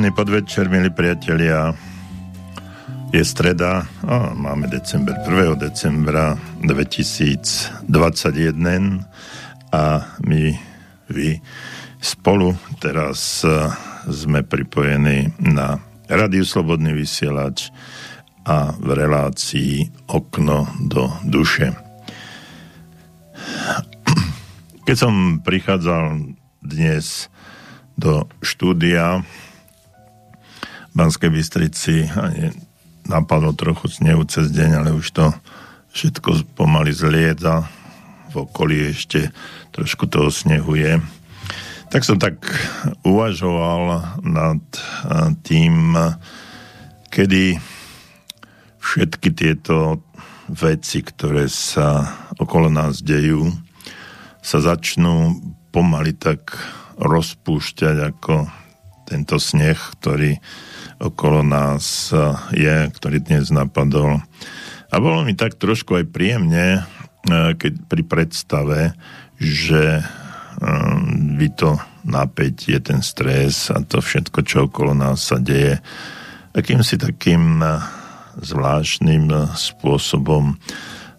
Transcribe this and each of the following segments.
Príjemný podvečer, milí priatelia. Je streda a máme december, 1. decembra 2021 a my, vy spolu teraz e, sme pripojení na Radiu Slobodný vysielač a v relácii Okno do duše. Keď som prichádzal dnes do štúdia, Banskej Bystrici ani napadlo trochu snehu cez deň, ale už to všetko pomaly zlieda. V okolí ešte trošku toho snehu je. Tak som tak uvažoval nad tým, kedy všetky tieto veci, ktoré sa okolo nás dejú, sa začnú pomaly tak rozpúšťať ako tento sneh, ktorý okolo nás eh, je, ktorý dnes napadol. A bolo mi tak trošku aj príjemne, eh, keď pri predstave, že by eh, to napätie, ten stres a to všetko, čo okolo nás sa deje, akýmsi takým zvláštnym spôsobom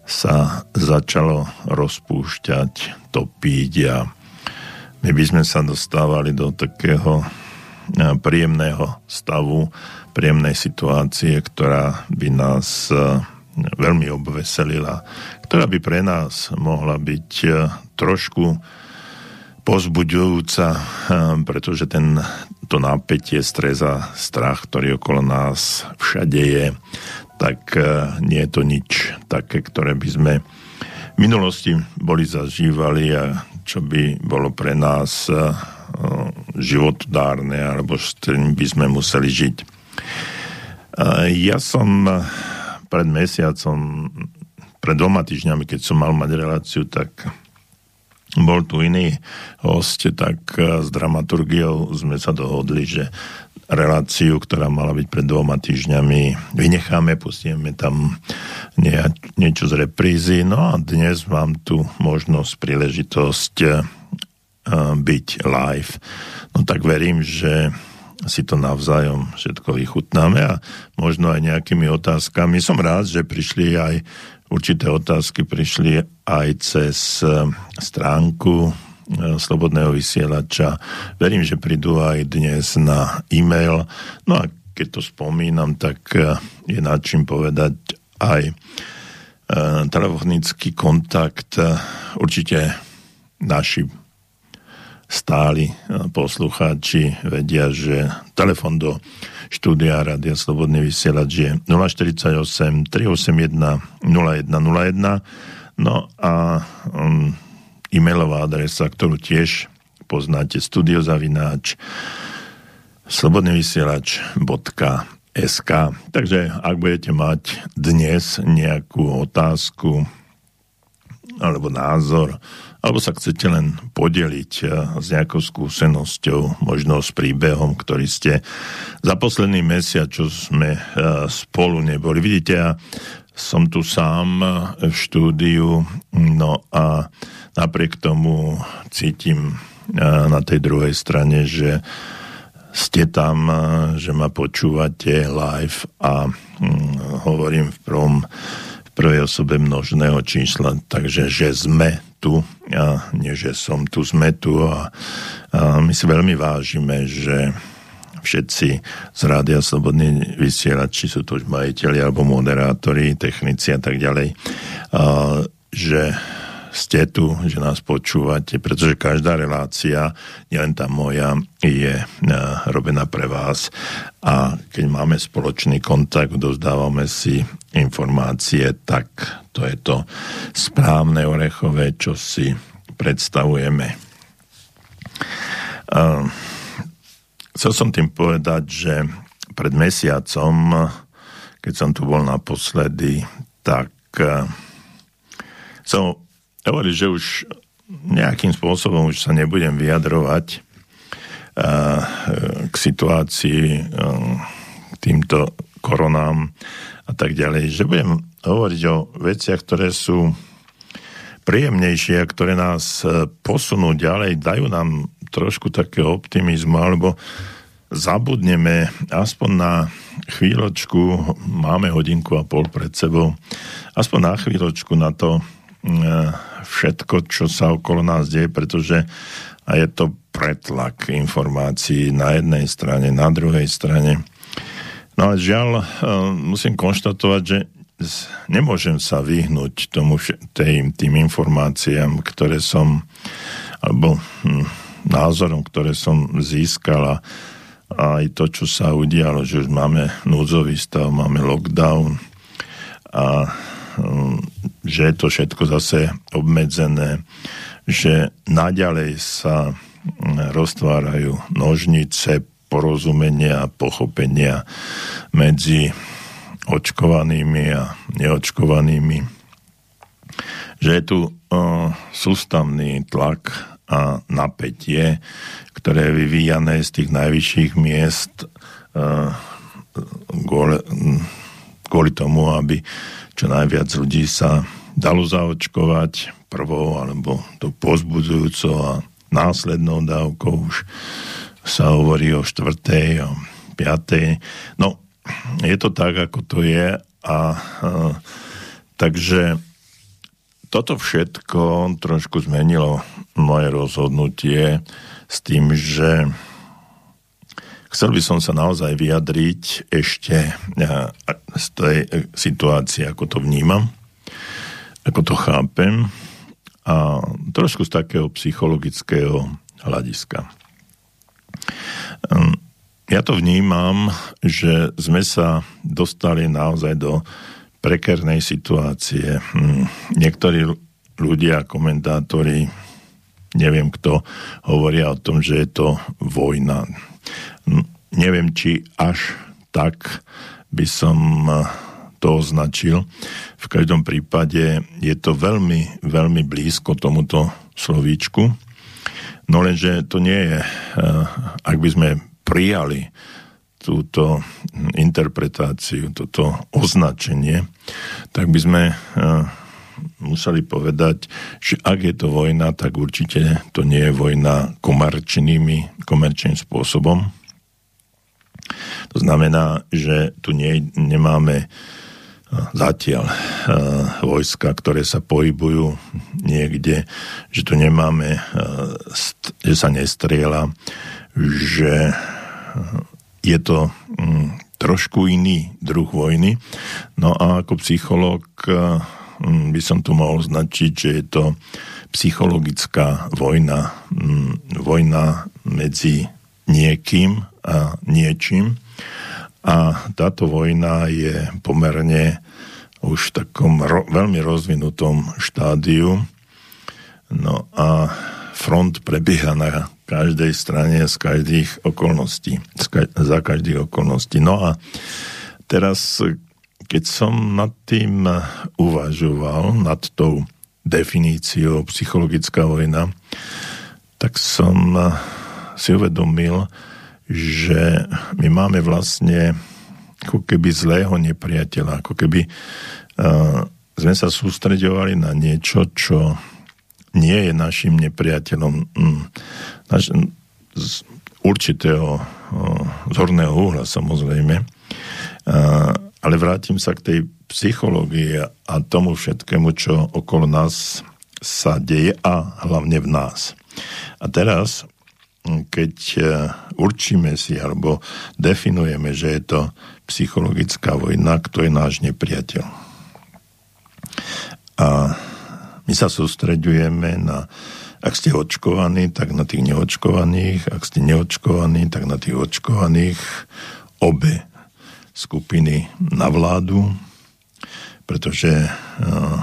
sa začalo rozpúšťať, topiť a my by sme sa dostávali do takého príjemného stavu, príjemnej situácie, ktorá by nás e, veľmi obveselila, ktorá by pre nás mohla byť e, trošku pozbuďujúca, e, pretože ten, to napätie, stres a strach, ktorý okolo nás všade je, tak nie je to nič také, ktoré by sme v minulosti boli zažívali a čo by bolo pre nás životodárne, alebo s tým by sme museli žiť. Ja som pred mesiacom, pred dvoma týždňami, keď som mal mať reláciu, tak bol tu iný host, tak s dramaturgiou sme sa dohodli, že reláciu, ktorá mala byť pred dvoma týždňami, vynecháme, pustíme tam nie, niečo z reprízy. No a dnes mám tu možnosť, príležitosť byť live. No tak verím, že si to navzájom všetko vychutnáme a možno aj nejakými otázkami. Som rád, že prišli aj určité otázky, prišli aj cez e, stránku e, Slobodného vysielača. Verím, že prídu aj dnes na e-mail. No a keď to spomínam, tak e, je nad čím povedať aj telefonický kontakt. Určite naši stáli e, poslucháči vedia, že telefon do štúdia Rádia Slobodný vysielač je 048 381 0101 no a um, e-mailová adresa, ktorú tiež poznáte studiozavináč slobodnyvysielač.sk Takže ak budete mať dnes nejakú otázku alebo názor alebo sa chcete len podeliť eh, s nejakou skúsenosťou, možno s príbehom, ktorý ste za posledný mesiac, čo sme eh, spolu neboli. Vidíte, ja som tu sám eh, v štúdiu, no a napriek tomu cítim na tej druhej strane, že ste tam, že ma počúvate live a hm, hovorím v prvom v prvej osobe množného čísla, takže že sme tu, a nie že som tu, sme tu a, a my si veľmi vážime, že všetci z Rádia Slobodný vysielači, sú to už majiteľi alebo moderátori, technici a tak ďalej, a, že ste tu, že nás počúvate, pretože každá relácia, nielen tá moja, je robená pre vás a keď máme spoločný kontakt, dozdávame si informácie, tak to je to správne orechové, čo si predstavujeme. Chcel som tým povedať, že pred mesiacom, keď som tu bol naposledy, tak som hovoril, že už nejakým spôsobom už sa nebudem vyjadrovať k situácii k týmto koronám a tak ďalej, že budem hovoriť o veciach, ktoré sú príjemnejšie a ktoré nás e, posunú ďalej, dajú nám trošku takého optimizmu, alebo zabudneme aspoň na chvíľočku, máme hodinku a pol pred sebou, aspoň na chvíľočku na to všetko, čo sa okolo nás deje, pretože a je to pretlak informácií na jednej strane, na druhej strane. No ale žiaľ, e, musím konštatovať, že nemôžem sa vyhnúť tomu, tým, tým informáciám, ktoré som, alebo hm, názorom, ktoré som získala a aj to, čo sa udialo, že už máme núdzový stav, máme lockdown a že je to všetko zase obmedzené, že naďalej sa hm, roztvárajú nožnice porozumenia a pochopenia medzi očkovanými a neočkovanými. Že je tu uh, sústavný tlak a napätie, ktoré je vyvíjané z tých najvyšších miest kvôli, kvôli tomu, aby čo najviac ľudí sa dalo zaočkovať prvou alebo to pozbudzujúco a následnou dávkou už sa hovorí o štvrtej, o piatej. No, je to tak, ako to je a, a takže toto všetko trošku zmenilo moje rozhodnutie s tým, že chcel by som sa naozaj vyjadriť ešte z tej situácie, ako to vnímam, ako to chápem a trošku z takého psychologického hľadiska. Hm, ja to vnímam, že sme sa dostali naozaj do prekernej situácie. Hm, niektorí ľudia, komentátori, neviem kto, hovoria o tom, že je to vojna. Neviem, či až tak by som to označil. V každom prípade je to veľmi, veľmi blízko tomuto slovíčku. No lenže to nie je, eh, ak by sme prijali túto interpretáciu, toto označenie, tak by sme uh, museli povedať, že ak je to vojna, tak určite to nie je vojna komerčným spôsobom. To znamená, že tu nie, nemáme uh, zatiaľ uh, vojska, ktoré sa pohybujú niekde, že tu nemáme, st- že sa nestriela, že je to mm, trošku iný druh vojny. No a ako psychológ mm, by som to mohol značiť, že je to psychologická vojna, mm, vojna medzi niekým a niečím. A táto vojna je pomerne už v takom ro- veľmi rozvinutom štádiu. No a front prebieha na každej strane z každých okolností. Za každých okolností. No a teraz, keď som nad tým uvažoval, nad tou definíciou psychologická vojna, tak som si uvedomil, že my máme vlastne ako keby zlého nepriateľa, ako keby uh, sme sa sústredovali na niečo, čo nie je našim nepriateľom. Mm, naš, z určitého zorného uhla samozrejme. Ale vrátim sa k tej psychológii a tomu všetkému, čo okolo nás sa deje a hlavne v nás. A teraz, keď e, určíme si alebo definujeme, že je to psychologická vojna, kto je náš nepriateľ. A my sa sústreďujeme na ak ste očkovaní, tak na tých neočkovaných, ak ste neočkovaní, tak na tých očkovaných. Obe skupiny na vládu, pretože uh,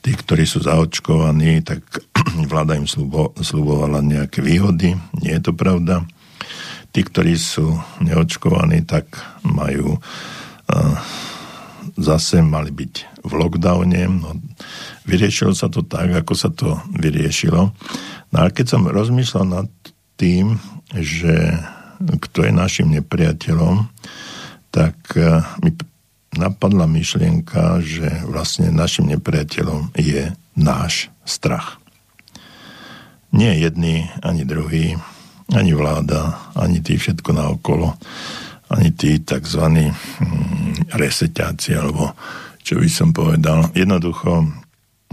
tí, ktorí sú zaočkovaní, tak vláda im slubo, slubovala nejaké výhody. Nie je to pravda. Tí, ktorí sú neočkovaní, tak majú uh, zase mali byť v lockdowne. No, Vyriešilo sa to tak, ako sa to vyriešilo. No a keď som rozmýšľal nad tým, že kto je našim nepriateľom, tak e, mi napadla myšlienka, že vlastne našim nepriateľom je náš strach. Nie jedný ani druhý, ani vláda, ani tí všetko naokolo, ani tí tzv. Mm, reseťáci, alebo čo by som povedal. Jednoducho,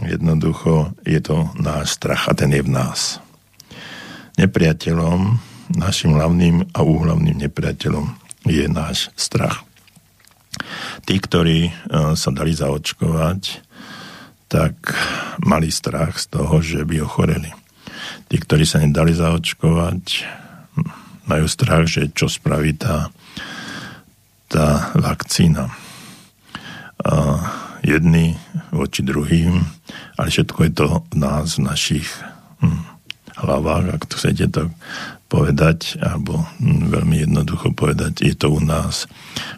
jednoducho je to náš strach a ten je v nás. Nepriateľom, našim hlavným a úhlavným nepriateľom je náš strach. Tí, ktorí e, sa dali zaočkovať, tak mali strach z toho, že by ochoreli. Tí, ktorí sa nedali zaočkovať, majú strach, že čo spraví tá, tá vakcína. A jedni voči druhým, ale všetko je to v nás, v našich hm, hlavách, ak to chcete tak povedať, alebo veľmi jednoducho povedať, je to u nás.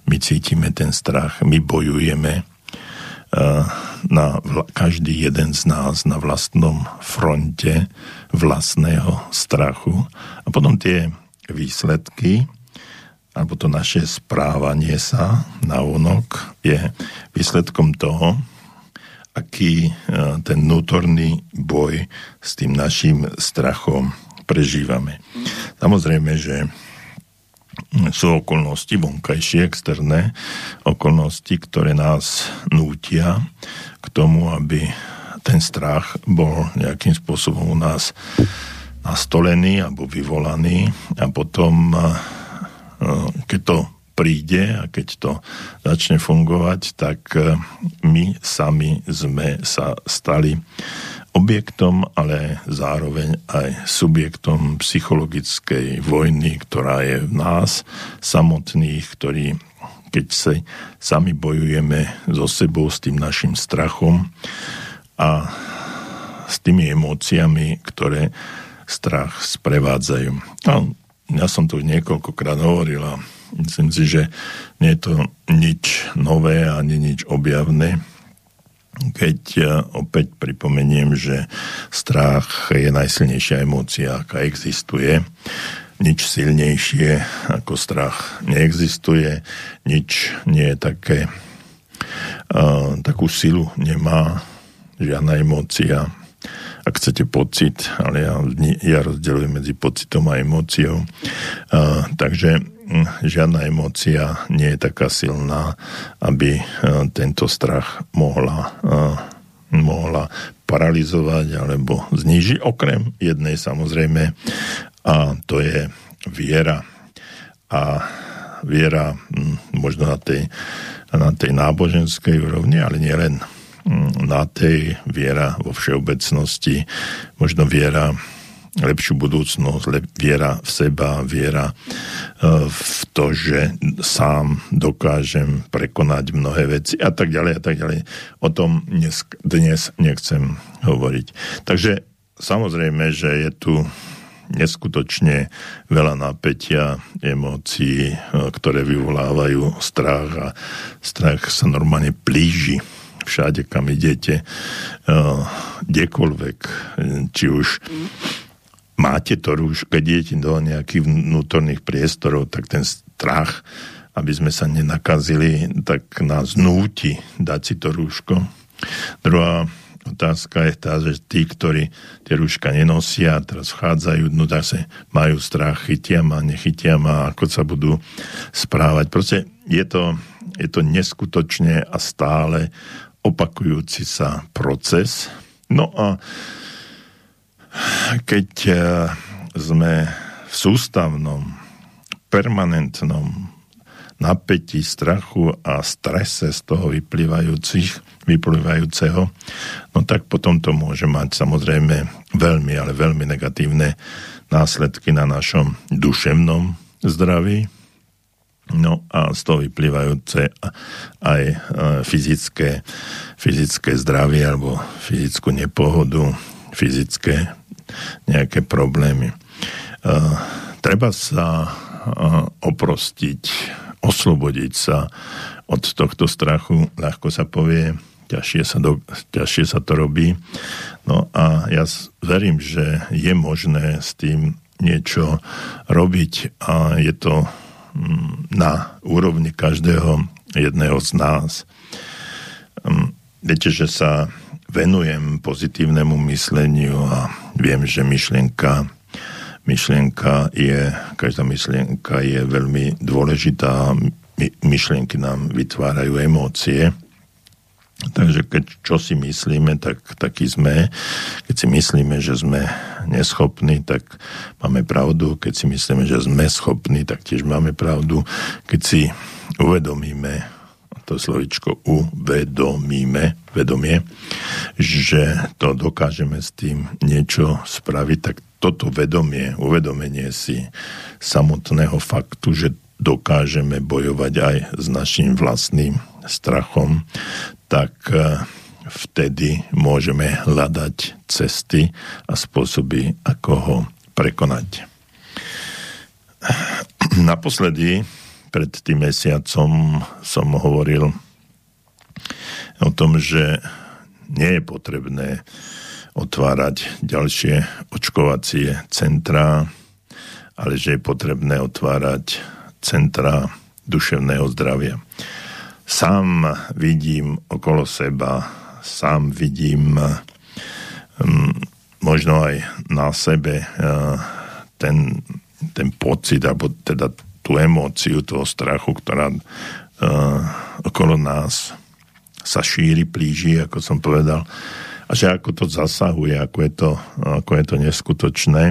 My cítime ten strach, my bojujeme na každý jeden z nás na vlastnom fronte vlastného strachu. A potom tie výsledky, alebo to naše správanie sa na onok je výsledkom toho, aký e, ten vnútorný boj s tým našim strachom prežívame. Samozrejme, že sú okolnosti vonkajšie, externé okolnosti, ktoré nás nútia k tomu, aby ten strach bol nejakým spôsobom u nás nastolený alebo vyvolaný a potom, keď to príde a keď to začne fungovať, tak my sami sme sa stali objektom, ale zároveň aj subjektom psychologickej vojny, ktorá je v nás samotných, ktorí keď sa sami bojujeme so sebou, s tým našim strachom a s tými emóciami, ktoré strach sprevádzajú. No, ja som to niekoľkokrát hovoril a myslím si, že nie je to nič nové ani nič objavné keď e, opäť pripomeniem, že strach je najsilnejšia emócia, aká existuje. Nič silnejšie ako strach neexistuje, nič nie je také, uh, takú silu nemá žiadna emócia. Ak chcete pocit, ale ja, ja rozdeľujem medzi pocitom a emóciou. Uh, takže žiadna emócia nie je taká silná, aby e, tento strach mohla, e, mohla paralizovať alebo znížiť, okrem jednej samozrejme, a to je viera. A viera možno na tej, na tej náboženskej úrovni, ale nielen na tej viera vo všeobecnosti, možno viera lepšiu budúcnosť, viera v seba, viera e, v to, že sám dokážem prekonať mnohé veci a tak ďalej a tak ďalej. O tom dnes, dnes nechcem hovoriť. Takže samozrejme, že je tu neskutočne veľa napätia, emócií, e, ktoré vyvolávajú strach a strach sa normálne plíži všade, kam idete, e, kdekoľvek, či už máte to rúš, keď idete do nejakých vnútorných priestorov, tak ten strach, aby sme sa nenakazili, tak nás núti dať si to rúško. Druhá otázka je tá, že tí, ktorí tie rúška nenosia, teraz vchádzajú, no zase majú strach, chytia ma, nechytia ma, ako sa budú správať. Proste je to, je to neskutočne a stále opakujúci sa proces. No a keď eh, sme v sústavnom, permanentnom napätí, strachu a strese z toho vyplývajúcich, vyplývajúceho, no tak potom to môže mať samozrejme veľmi, ale veľmi negatívne následky na našom duševnom zdraví, no a z toho vyplývajúce aj eh, fyzické, fyzické zdravie alebo fyzickú nepohodu, fyzické nejaké problémy. Uh, treba sa uh, oprostiť, oslobodiť sa od tohto strachu, ľahko sa povie, ťažšie sa, do, ťažšie sa to robí. No a ja verím, že je možné s tým niečo robiť a je to mm, na úrovni každého jedného z nás. Um, viete, že sa venujem pozitívnemu mysleniu a viem, že myšlienka, myšlienka je, každá myšlienka je veľmi dôležitá, my, myšlienky nám vytvárajú emócie, Takže keď čo si myslíme, tak taký sme. Keď si myslíme, že sme neschopní, tak máme pravdu. Keď si myslíme, že sme schopní, tak tiež máme pravdu. Keď si uvedomíme, to slovičko uvedomíme, vedomie, že to dokážeme s tým niečo spraviť, tak toto vedomie, uvedomenie si samotného faktu, že dokážeme bojovať aj s našim vlastným strachom, tak e, vtedy môžeme hľadať cesty a spôsoby, ako ho prekonať. Naposledy, pred tým mesiacom, som hovoril o tom, že nie je potrebné otvárať ďalšie očkovacie centrá, ale že je potrebné otvárať centra duševného zdravia. Sám vidím okolo seba, sám vidím um, možno aj na sebe uh, ten, ten pocit, alebo teda tú emóciu toho strachu, ktorá uh, okolo nás sa šíri, plíži, ako som povedal, a že ako to zasahuje, ako je to, ako je to neskutočné.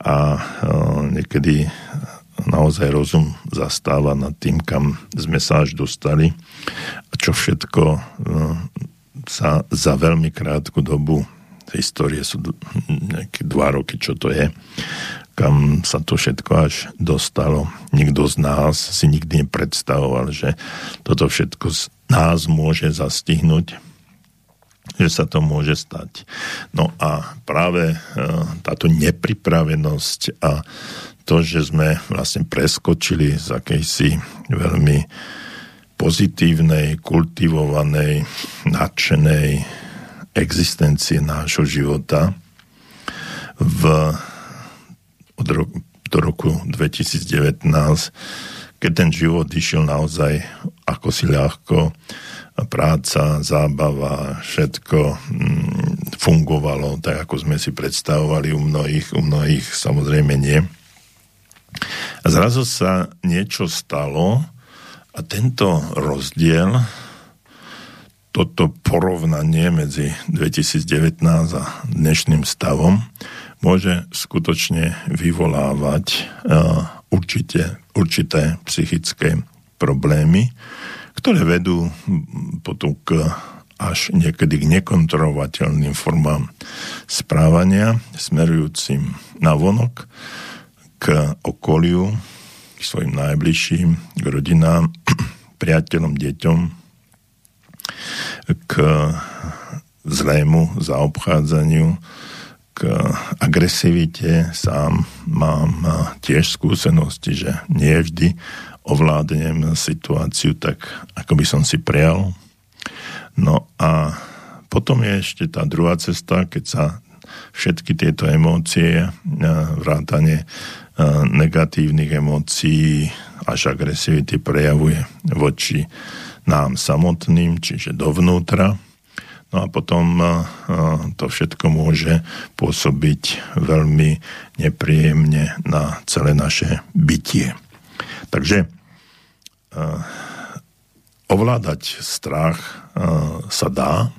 A uh, niekedy naozaj rozum zastáva nad tým, kam sme sa až dostali a čo všetko no, sa za veľmi krátku dobu histórie sú nejaké dva roky, čo to je, kam sa to všetko až dostalo. Nikto z nás si nikdy nepredstavoval, že toto všetko z nás môže zastihnúť, že sa to môže stať. No a práve e, táto nepripravenosť a to, že sme vlastne preskočili z akejsi veľmi pozitívnej, kultivovanej, nadšenej existencie nášho života v, od roku, do roku 2019, keď ten život išiel naozaj ako si ľahko, práca, zábava, všetko mm, fungovalo tak, ako sme si predstavovali u mnohých, u mnohých samozrejme nie. A zrazu sa niečo stalo a tento rozdiel, toto porovnanie medzi 2019 a dnešným stavom môže skutočne vyvolávať uh, určite, určité psychické problémy, ktoré vedú potom k až niekedy k nekontrolovateľným formám správania smerujúcim na vonok k okoliu, k svojim najbližším, k rodinám, priateľom, deťom, k zlému zaobchádzaniu, k agresivite. Sám mám tiež skúsenosti, že nie vždy ovládnem situáciu tak, ako by som si prial. No a potom je ešte tá druhá cesta, keď sa všetky tieto emócie, vrátane negatívnych emócií až agresivity prejavuje voči nám samotným, čiže dovnútra. No a potom to všetko môže pôsobiť veľmi nepríjemne na celé naše bytie. Takže ovládať strach sa dá,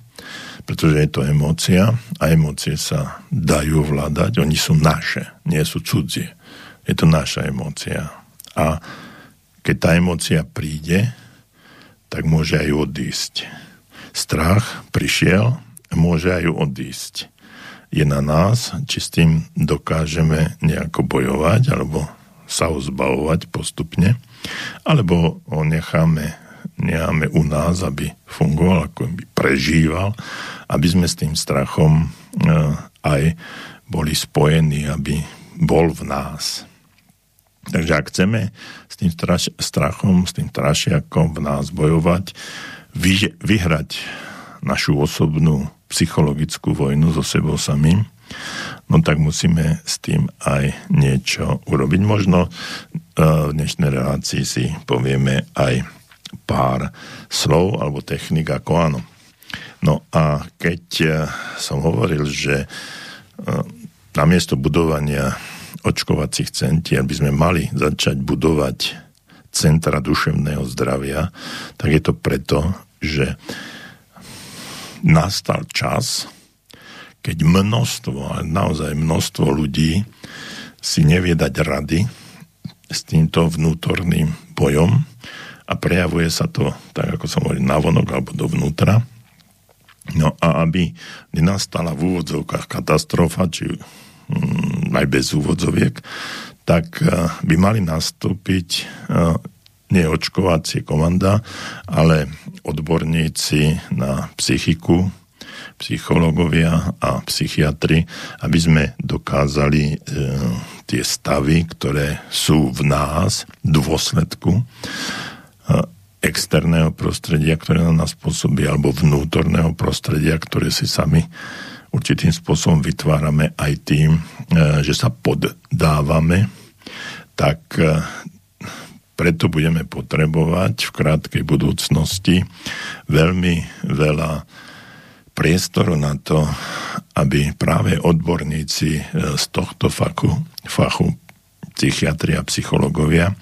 pretože je to emócia a emócie sa dajú ovládať, oni sú naše, nie sú cudzie. Je to naša emócia. A keď tá emócia príde, tak môže aj odísť. Strach prišiel, môže aj odísť. Je na nás, či s tým dokážeme nejako bojovať, alebo sa ho zbavovať postupne, alebo ho necháme, necháme u nás, aby fungoval, ako by prežíval, aby sme s tým strachom eh, aj boli spojení, aby bol v nás. Takže ak chceme s tým straš- strachom, s tým strašiakom v nás bojovať, vy- vyhrať našu osobnú psychologickú vojnu so sebou samým, no tak musíme s tým aj niečo urobiť. Možno e, v dnešnej relácii si povieme aj pár slov alebo technik ako áno. No a keď e, som hovoril, že e, namiesto budovania očkovacích centier by sme mali začať budovať centra duševného zdravia, tak je to preto, že nastal čas, keď množstvo, ale naozaj množstvo ľudí si nevie dať rady s týmto vnútorným bojom a prejavuje sa to, tak ako som hovoril, navonok alebo dovnútra. No a aby nenastala v úvodzovkách katastrofa, či mm, aj bez úvodzoviek, tak uh, by mali nastúpiť uh, nie očkovacie komanda, ale odborníci na psychiku, psychológovia a psychiatri, aby sme dokázali e, tie stavy, ktoré sú v nás, dôsledku e, externého prostredia, ktoré na nás pôsobí, alebo vnútorného prostredia, ktoré si sami určitým spôsobom vytvárame aj tým, že sa poddávame, tak e, preto budeme potrebovať v krátkej budúcnosti veľmi veľa priestoru na to, aby práve odborníci e, z tohto fachu, fachu psychiatria a psychológovia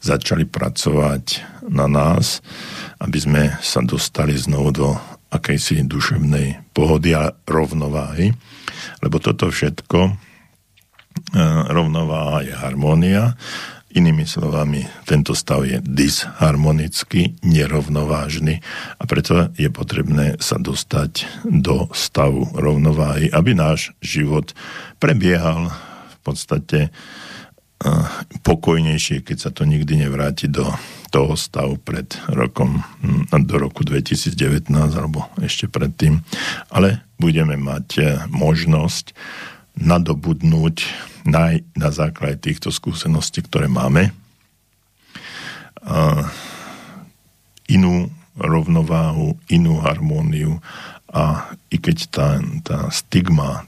začali pracovať na nás, aby sme sa dostali znovu do akejsi duševnej pohody a rovnováhy. Lebo toto všetko, rovnováha je harmónia Inými slovami, tento stav je disharmonický, nerovnovážny a preto je potrebné sa dostať do stavu rovnováhy, aby náš život prebiehal v podstate pokojnejšie, keď sa to nikdy nevráti do toho stavu pred rokom, do roku 2019 alebo ešte predtým. Ale budeme mať e, možnosť nadobudnúť na, na základe týchto skúseností, ktoré máme, a inú rovnováhu, inú harmóniu a i keď tá, tá stigma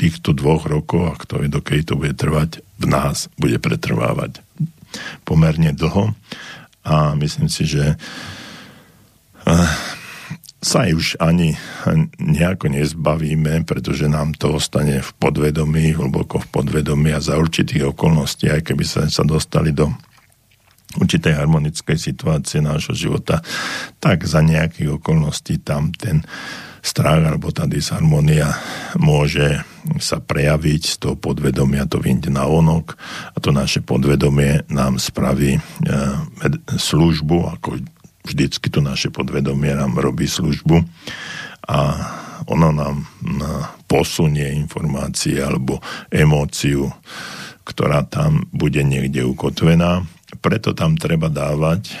týchto dvoch rokov, a kto vie, dokedy to bude trvať, v nás bude pretrvávať pomerne dlho. A myslím si, že sa už ani nejako nezbavíme, pretože nám to ostane v podvedomí, hlboko v podvedomí a za určitých okolností, aj keby sa, sa dostali do určitej harmonickej situácie nášho života, tak za nejakých okolností tam ten strach alebo tá disharmonia môže sa prejaviť z toho podvedomia, to vyjde na onok a to naše podvedomie nám spraví e, službu, ako vždycky to naše podvedomie nám robí službu a ono nám posunie informácie alebo emóciu, ktorá tam bude niekde ukotvená. Preto tam treba dávať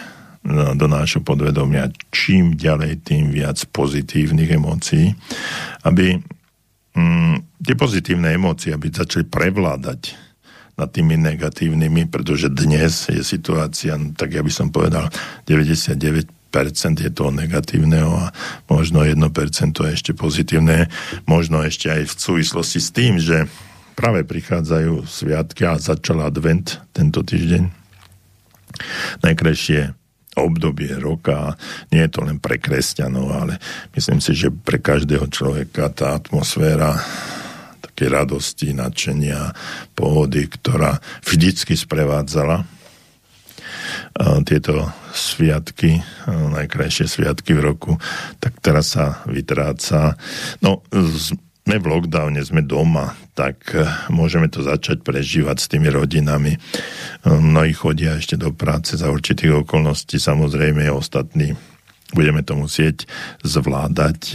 no, do nášho podvedomia čím ďalej, tým viac pozitívnych emócií, aby mm, tie pozitívne emócie aby začali prevládať nad tými negatívnymi, pretože dnes je situácia, tak ja by som povedal, 99% je toho negatívneho a možno 1% je ešte pozitívne, možno ešte aj v súvislosti s tým, že práve prichádzajú sviatky a začal advent tento týždeň. Najkrajšie obdobie roka. Nie je to len pre kresťanov, ale myslím si, že pre každého človeka tá atmosféra také radosti, nadšenia, pohody, ktorá vždycky sprevádzala tieto sviatky, najkrajšie sviatky v roku, tak teraz sa vytráca. No, sme v lockdowne, sme doma, tak e, môžeme to začať prežívať s tými rodinami. E, mnohí chodia ešte do práce za určitých okolností, samozrejme ostatní budeme to musieť zvládať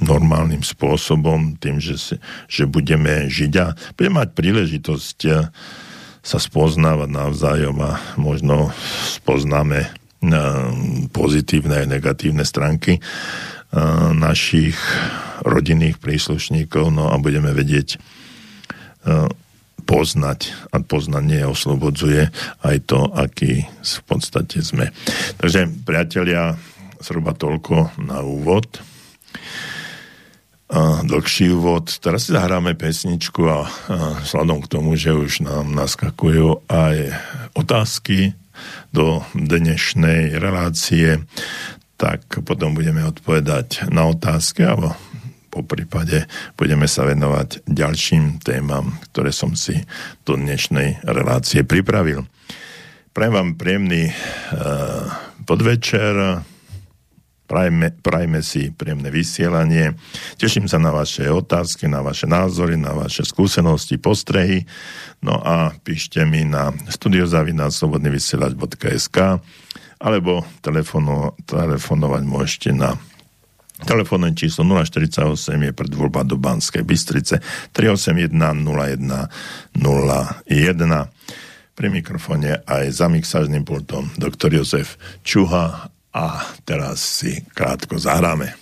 normálnym spôsobom, tým, že, si, že budeme žiť a budeme mať príležitosť eh, sa spoznávať navzájom a možno spoznáme eh, pozitívne a negatívne stránky eh, našich rodinných príslušníkov, no a budeme vedieť poznať a poznanie oslobodzuje aj to, aký v podstate sme. Takže, priatelia, zhruba toľko na úvod dlhší úvod. Teraz si zahráme pesničku a, a vzhľadom k tomu, že už nám naskakujú aj otázky do dnešnej relácie, tak potom budeme odpovedať na otázky alebo po prípade budeme sa venovať ďalším témam, ktoré som si do dnešnej relácie pripravil. Prajem vám príjemný uh, podvečer, prajme, prajme si príjemné vysielanie. Teším sa na vaše otázky, na vaše názory, na vaše skúsenosti, postrehy. No a píšte mi na studiozavináslobodnyvysielač.sk alebo telefono, telefonovať môžete na Telefónne číslo 048 je predvoľba do Banskej Bystrice 381 01 01. Pri mikrofóne aj za mixážnym pultom doktor Jozef Čuha a teraz si krátko zahráme.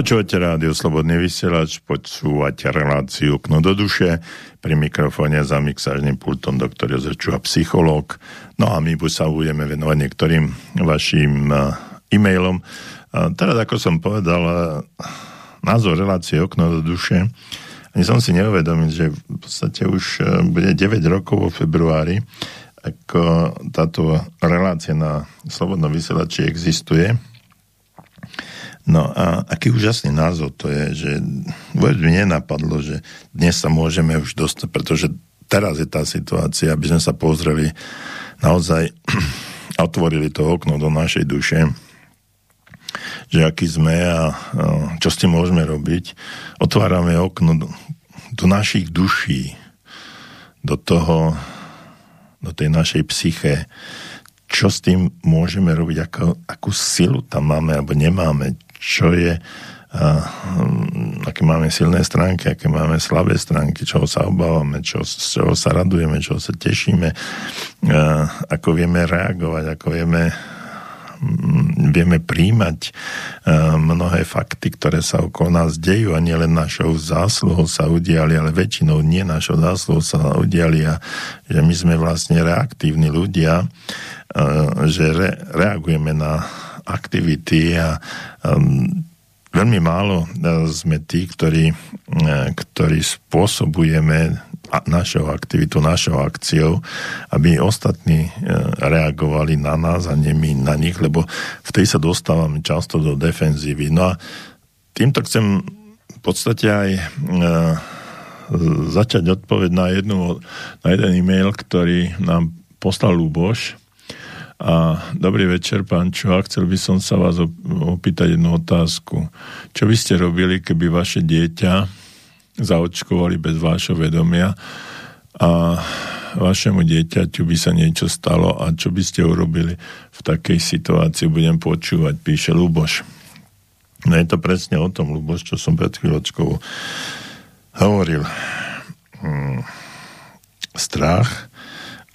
Počúvate rádio Slobodný vysielač, počúvate reláciu Kno do duše, pri mikrofóne za mixážnym pultom doktor Jozef Čuha, psychológ. No a my sa budeme venovať niektorým vašim e, e-mailom. Teraz, ako som povedal, e, názov relácie Okno do duše, ani som si neuvedomil, že v podstate už e, bude 9 rokov vo februári, ako táto relácia na Slobodnom vysielači existuje No a aký úžasný názov to je, že vôbec mi nenapadlo, že dnes sa môžeme už dostať, pretože teraz je tá situácia, aby sme sa pozreli naozaj a otvorili to okno do našej duše, že aký sme a, čo s tým môžeme robiť. Otvárame okno do, do našich duší, do toho, do tej našej psyche, čo s tým môžeme robiť, ako, akú silu tam máme alebo nemáme, čo je a, aké máme silné stránky, aké máme slabé stránky, čoho sa obávame, čo, z čoho sa radujeme, čoho sa tešíme, a, ako vieme reagovať, ako vieme vieme príjmať mnohé fakty, ktoré sa okolo nás dejú a nielen našou zásluhou sa udiali, ale väčšinou nie našou zásluhou sa udiali a že my sme vlastne reaktívni ľudia, že re, reagujeme na aktivity a um, veľmi málo sme tí, ktorí, ktorí spôsobujeme našou aktivitou, našou akciou, aby ostatní e, reagovali na nás a nie my na nich, lebo v tej sa dostávame často do defenzívy. No a týmto chcem v podstate aj začať odpoveď na, jednu, na jeden e-mail, ktorý nám poslal Luboš. A dobrý večer, pán Čuha. Chcel by som sa vás opýtať jednu otázku. Čo by ste robili, keby vaše dieťa zaočkovali bez vášho vedomia a vašemu dieťaťu by sa niečo stalo a čo by ste urobili v takej situácii, budem počúvať, píše Luboš. No je to presne o tom, Luboš, čo som pred chvíľočkou hovoril. Hmm. Strach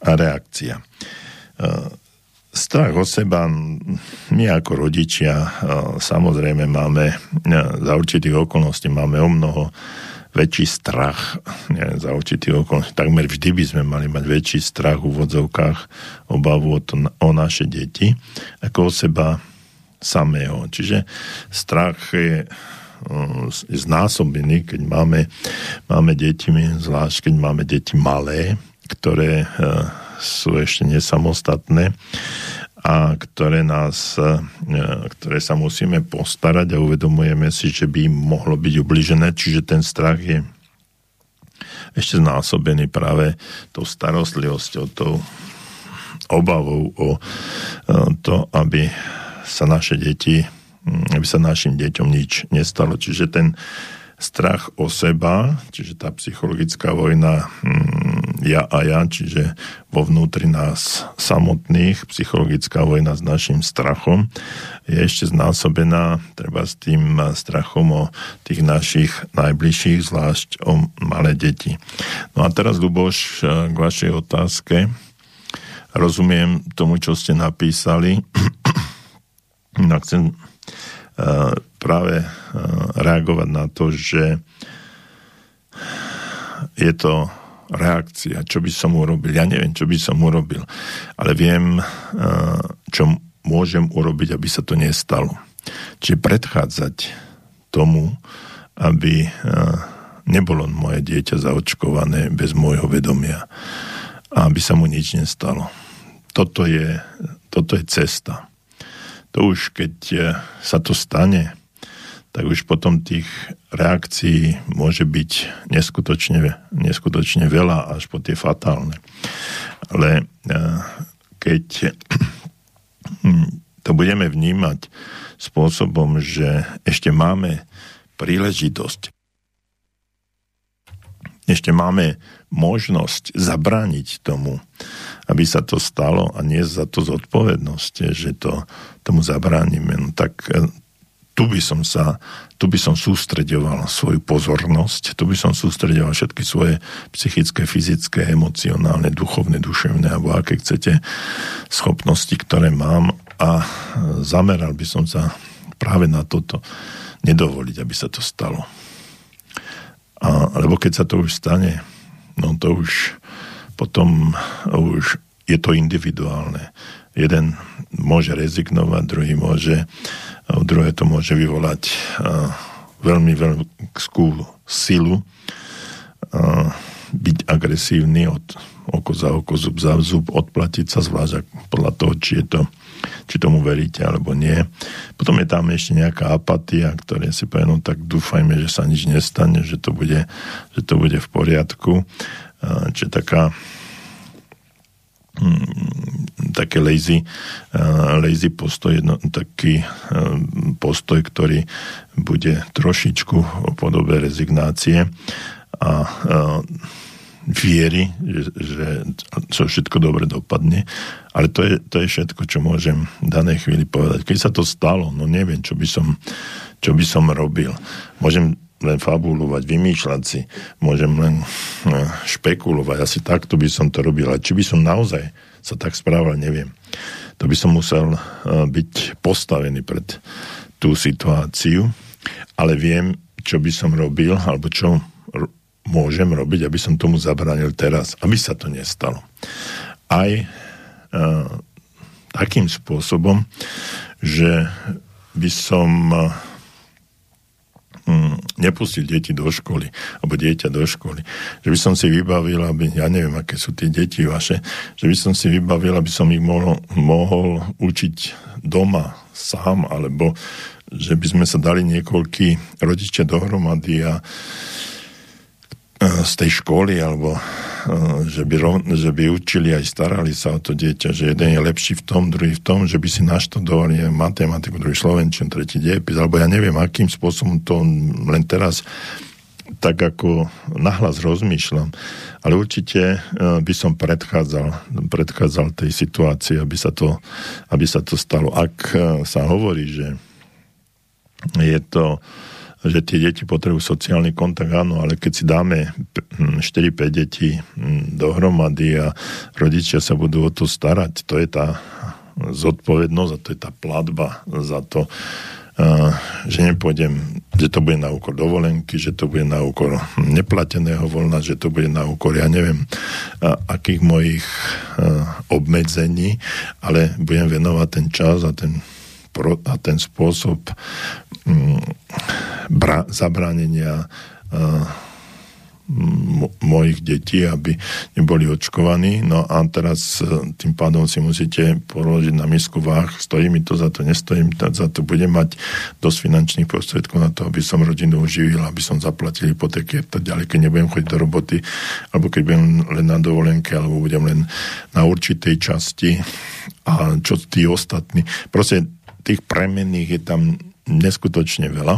a reakcia. Uh, strach o seba, my ako rodičia uh, samozrejme máme uh, za určitých okolností máme o mnoho väčší strach neviem, za určitý okol. Takmer vždy by sme mali mať väčší strach v úvodzovkách, obavu o, to, o naše deti, ako o seba samého. Čiže strach je je znásobený, keď máme, máme deti, zvlášť keď máme deti malé, ktoré sú ešte nesamostatné a ktoré nás, e, ktoré sa musíme postarať a uvedomujeme si, že by im mohlo byť ubližené, čiže ten strach je ešte znásobený práve tou starostlivosťou, tou obavou o e, to, aby sa naše deti, aby sa našim deťom nič nestalo. Čiže ten strach o seba, čiže tá psychologická vojna mm, ja a ja, čiže vo vnútri nás samotných, psychologická vojna s našim strachom je ešte znásobená treba s tým strachom o tých našich najbližších, zvlášť o malé deti. No a teraz, Luboš, k vašej otázke. Rozumiem tomu, čo ste napísali. no, chcem práve reagovať na to, že je to reakcia, čo by som urobil. Ja neviem, čo by som urobil, ale viem, čo môžem urobiť, aby sa to nestalo. Čiže predchádzať tomu, aby nebolo moje dieťa zaočkované bez môjho vedomia a aby sa mu nič nestalo. Toto je, toto je cesta to už keď e, sa to stane, tak už potom tých reakcií môže byť neskutočne, neskutočne veľa, až po tie fatálne. Ale e, keď to budeme vnímať spôsobom, že ešte máme príležitosť, ešte máme možnosť zabrániť tomu, aby sa to stalo a nie za to zodpovednosť, že to tomu zabránime, no tak e, tu by som sa, tu by som sústredoval svoju pozornosť, tu by som sústredoval všetky svoje psychické, fyzické, emocionálne, duchovné, duševné alebo aké chcete schopnosti, ktoré mám a zameral by som sa práve na toto nedovoliť, aby sa to stalo. A, lebo keď sa to už stane, no to už potom už je to individuálne. Jeden môže rezignovať, druhý môže, druhé to môže vyvolať veľmi veľkú silu, byť agresívny od oko za oko, zub za zub, odplatiť sa zvlášť podľa toho, či, je to, či tomu veríte alebo nie. Potom je tam ešte nejaká apatia, ktoré si poviem, no tak dúfajme, že sa nič nestane, že to bude, že to bude v poriadku. Čiže taká také lazy, uh, lazy postoj, no, taký uh, postoj, ktorý bude trošičku v podobe rezignácie a uh, viery, že, že všetko dobre dopadne, ale to je, to je všetko, čo môžem v danej chvíli povedať. Keď sa to stalo, no neviem, čo by som, čo by som robil. Môžem len fabulovať, vymýšľať si, môžem len no, špekulovať, asi takto by som to robil, ale či by som naozaj sa tak správal, neviem. To by som musel byť postavený pred tú situáciu, ale viem, čo by som robil, alebo čo môžem robiť, aby som tomu zabránil teraz, aby sa to nestalo. Aj uh, takým spôsobom, že by som uh, nepustil deti do školy, alebo dieťa do školy. Že by som si vybavil, aby, ja neviem, aké sú tie deti vaše, že by som si vybavil, aby som ich mohol, mohol učiť doma sám, alebo že by sme sa dali niekoľkí rodičia dohromady a z tej školy, alebo že by, že by učili aj starali sa o to dieťa, že jeden je lepší v tom, druhý v tom, že by si naštudovali matematiku, druhý slovenčinu, tretí diepis, alebo ja neviem, akým spôsobom to len teraz tak ako nahlas rozmýšľam. Ale určite by som predchádzal, predchádzal tej situácii, aby sa, to, aby sa to stalo. Ak sa hovorí, že je to že tie deti potrebujú sociálny kontakt, áno, ale keď si dáme 4-5 detí dohromady a rodičia sa budú o to starať, to je tá zodpovednosť a to je tá platba za to, že nepôjdem, že to bude na úkor dovolenky, že to bude na úkor neplateného voľna, že to bude na úkor, ja neviem, akých mojich obmedzení, ale budem venovať ten čas a ten a ten spôsob mm, bra, zabránenia mojich detí, aby neboli očkovaní. No a teraz e, tým pádom si musíte položiť na misku váh, stojí mi to za to, nestojí mi to za to, budem mať dosť finančných prostriedkov na to, aby som rodinu uživil, aby som zaplatil hypotéky a tak ďalej, keď nebudem chodiť do roboty, alebo keď budem len na dovolenke, alebo budem len na určitej časti a čo tí ostatní. Proste tých premenných je tam neskutočne veľa,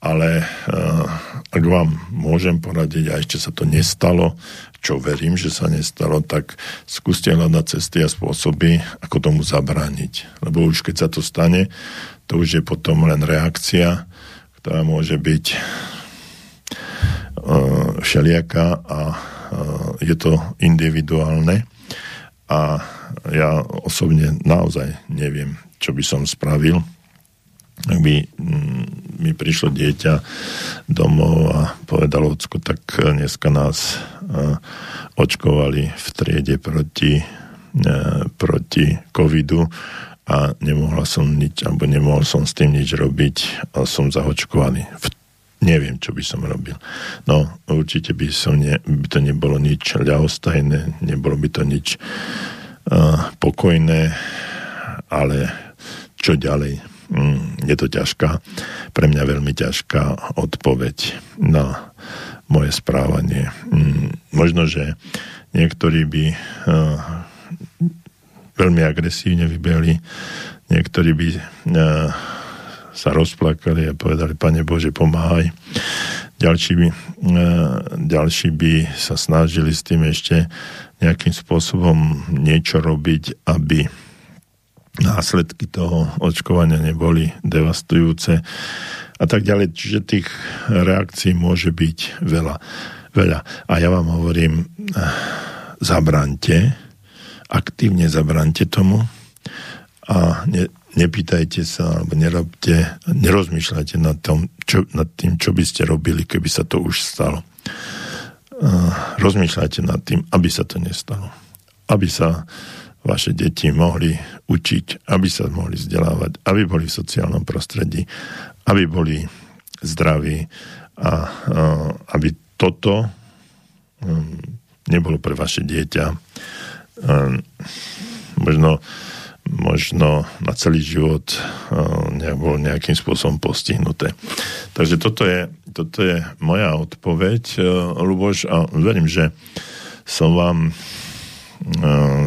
ale uh, ak vám môžem poradiť, a ešte sa to nestalo, čo verím, že sa nestalo, tak skúste hľadať cesty a spôsoby, ako tomu zabrániť. Lebo už keď sa to stane, to už je potom len reakcia, ktorá môže byť uh, všelijaká a uh, je to individuálne. A ja osobne naozaj neviem, čo by som spravil, ak by mm, mi prišlo dieťa domov a povedalo ocko, tak dneska nás očkovali v triede proti, e, proti covidu a nemohla som nič, alebo nemohol som s tým nič robiť a som zaočkovaný. Neviem, čo by som robil. No, určite by, som ne, by to nebolo nič ľahostajné, nebolo by to nič uh, pokojné, ale čo ďalej? Mm, je to ťažká, pre mňa veľmi ťažká odpoveď na moje správanie. Mm, možno, že niektorí by uh, veľmi agresívne vybehli, niektorí by uh, sa rozplakali a povedali, Pane Bože, pomáhaj. Ďalší by, uh, ďalší by sa snažili s tým ešte nejakým spôsobom niečo robiť, aby následky toho očkovania neboli devastujúce a tak ďalej. Čiže tých reakcií môže byť veľa. veľa. A ja vám hovorím, zabrante, aktívne zabrante tomu a ne, nepýtajte sa, alebo nerobte, nerozmýšľajte nad, tom, čo, nad tým, čo by ste robili, keby sa to už stalo. Rozmýšľajte nad tým, aby sa to nestalo. Aby sa vaše deti mohli učiť, aby sa mohli vzdelávať, aby boli v sociálnom prostredí, aby boli zdraví a, aby toto um, nebolo pre vaše dieťa um, možno, možno na celý život um, bolo nejakým spôsobom postihnuté. Takže toto je, toto je moja odpoveď, uh, Luboš, a verím, že som vám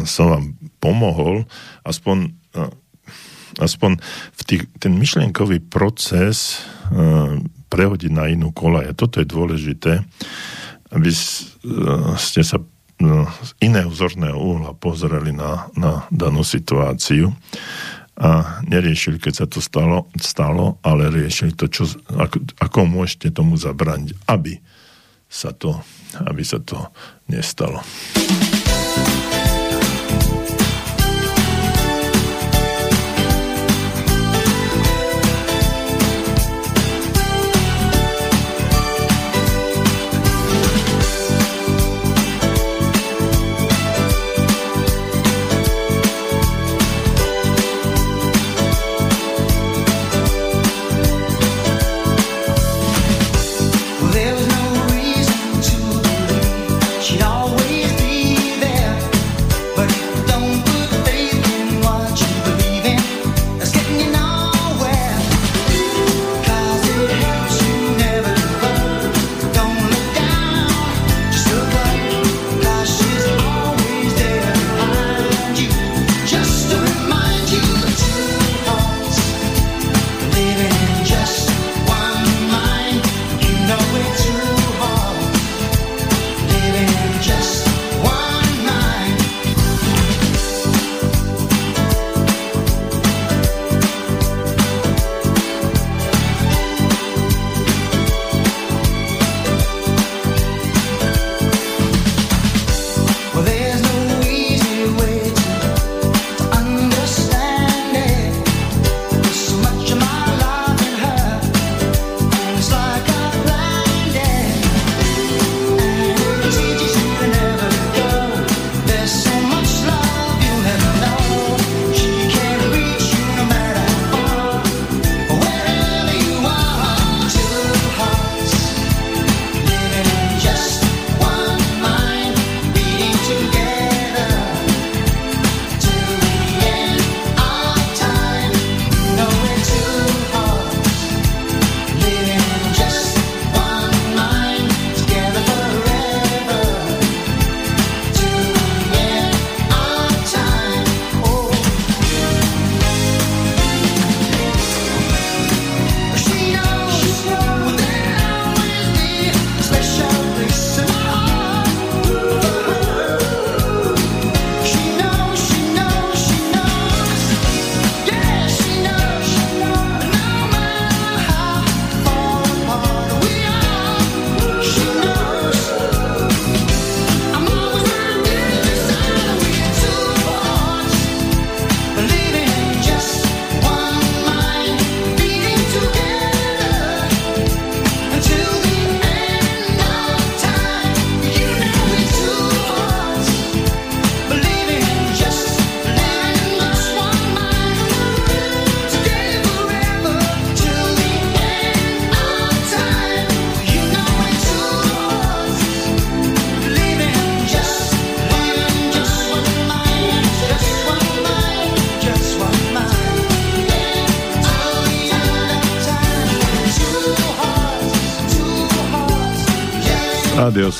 som vám pomohol aspoň, aspoň v tých, ten myšlienkový proces prehodiť na inú kolaj. Toto je dôležité, aby ste sa z iného zorného uhla pozreli na, na danú situáciu a neriešili, keď sa to stalo, stalo ale riešili to, čo, ako, ako môžete tomu zabraniť, aby sa to, aby sa to nestalo.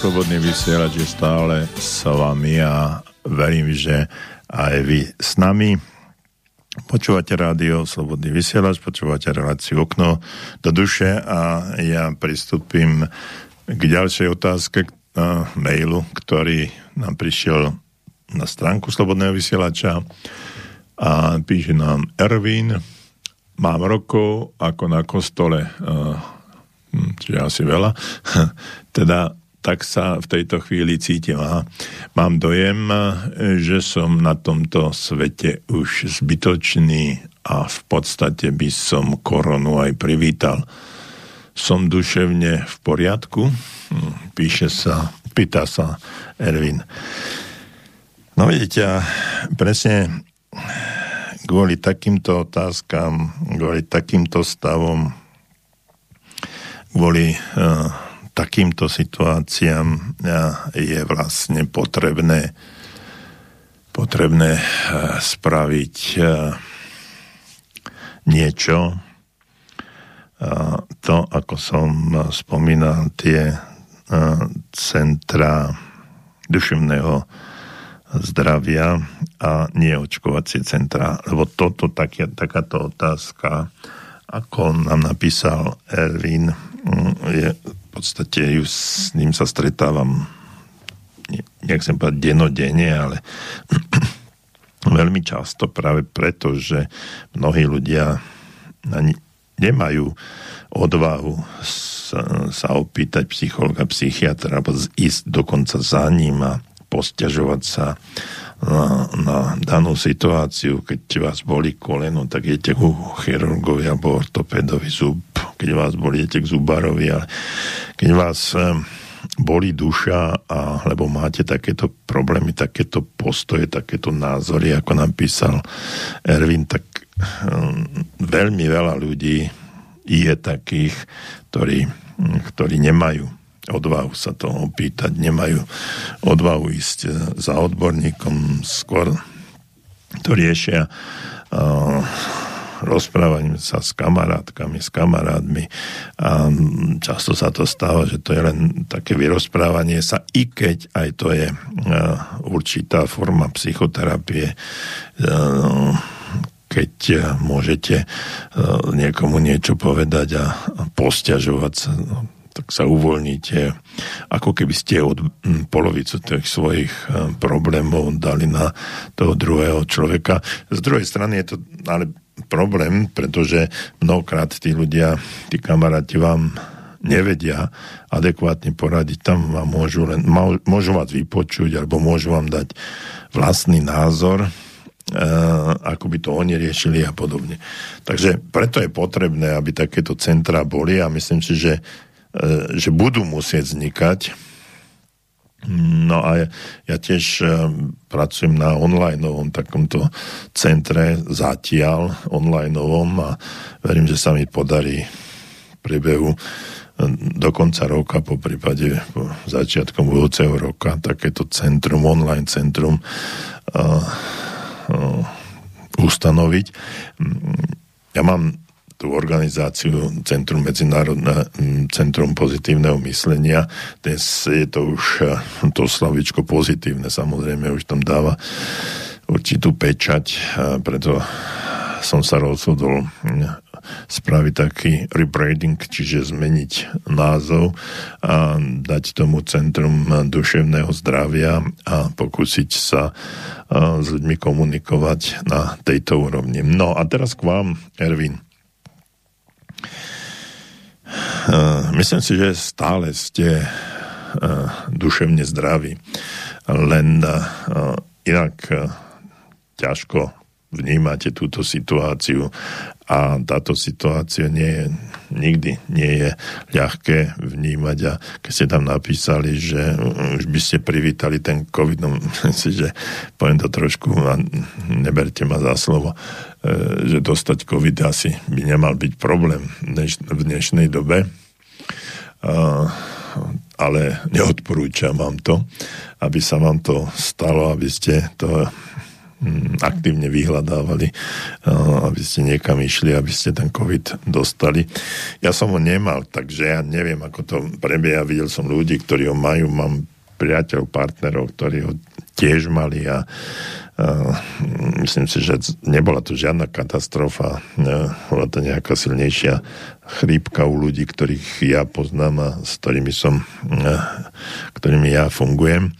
Slobodný vysielač je stále s vami a verím, že aj vy s nami. Počúvate rádio Slobodný vysielač, počúvate reláciu Okno do duše a ja pristúpim k ďalšej otázke na mailu, ktorý nám prišiel na stránku Slobodného vysielača a píše nám Ervin, mám rokov ako na kostole, hm, čiže asi veľa, teda tak sa v tejto chvíli cítim. A mám dojem, že som na tomto svete už zbytočný a v podstate by som koronu aj privítal. Som duševne v poriadku? Hm, píše sa, pýta sa Ervin. No vidíte, presne kvôli takýmto otázkam, kvôli takýmto stavom, kvôli uh, takýmto situáciám je vlastne potrebné potrebné eh, spraviť eh, niečo. To, ako som spomínal, tie centra duševného zdravia a neočkovacie centra. Lebo toto, tak, takáto otázka, ako nám napísal Erwin, mm, je podstate ju, s ním sa stretávam nechcem povedať denodene, ale veľmi často práve preto, že mnohí ľudia nemajú odvahu sa, sa opýtať psychologa, psychiatra, alebo ísť dokonca za ním a posťažovať sa na, na danú situáciu, keď vás boli koleno, tak idete ku chirurgovi alebo ortopedovi zub, keď vás boli, idete k zubarovi, ale keď vás boli duša, a, lebo máte takéto problémy, takéto postoje, takéto názory, ako napísal Erwin, tak um, veľmi veľa ľudí je takých, ktorí, ktorí nemajú odvahu sa to opýtať, nemajú odvahu ísť e, za odborníkom, skôr to riešia uh, rozprávaním sa s kamarátkami, s kamarátmi. A často sa to stáva, že to je len také vyrozprávanie sa, i keď aj to je uh, určitá forma psychoterapie, keď môžete niekomu niečo povedať a posťažovať sa, no, tak sa uvoľníte, ako keby ste od polovicu tých svojich problémov dali na toho druhého človeka. Z druhej strany je to ale problém, pretože mnohokrát tí ľudia, tí kamaráti vám nevedia adekvátne poradiť, tam vám môžu, len, môžu vás vypočuť alebo môžu vám dať vlastný názor, ako by to oni riešili a podobne. Takže preto je potrebné, aby takéto centra boli a myslím si, že že budú musieť vznikať. No a ja tiež e, pracujem na onlineovom takomto centre zatiaľ onlineovom a verím, že sa mi podarí v priebehu e, do konca roka, po prípade po začiatkom budúceho roka, takéto centrum, online centrum uh, uh, ustanoviť. Ja mám tú organizáciu Centrum medzinárodné, Centrum pozitívneho myslenia. Dnes je to už eh, to slavičko pozitívne, samozrejme už tam dáva určitú pečať, preto som sa rozhodol spraviť taký rebranding, čiže zmeniť názov a dať tomu Centrum duševného zdravia a pokúsiť sa eh, s ľuďmi komunikovať na tejto úrovni. No a teraz k vám, Ervin. Eh, myslím si, že stále ste eh, duševne zdraví, len eh, inak ťažko vnímate túto situáciu a táto situácia nie je, nikdy nie je ľahké vnímať. A keď ste tam napísali, že už by ste privítali ten COVID, no si, že poviem to trošku a neberte ma za slovo, e, že dostať COVID asi by nemal byť problém v dnešnej dobe, ale neodporúčam vám to, aby sa vám to stalo, aby ste to aktívne vyhľadávali, aby ste niekam išli, aby ste ten COVID dostali. Ja som ho nemal, takže ja neviem, ako to prebieha. Videl som ľudí, ktorí ho majú, mám priateľov, partnerov, ktorí ho tiež mali a Uh, myslím si, že nebola to žiadna katastrofa, uh, bola to nejaká silnejšia chrípka u ľudí, ktorých ja poznám a s ktorými som, ktorými ja fungujem.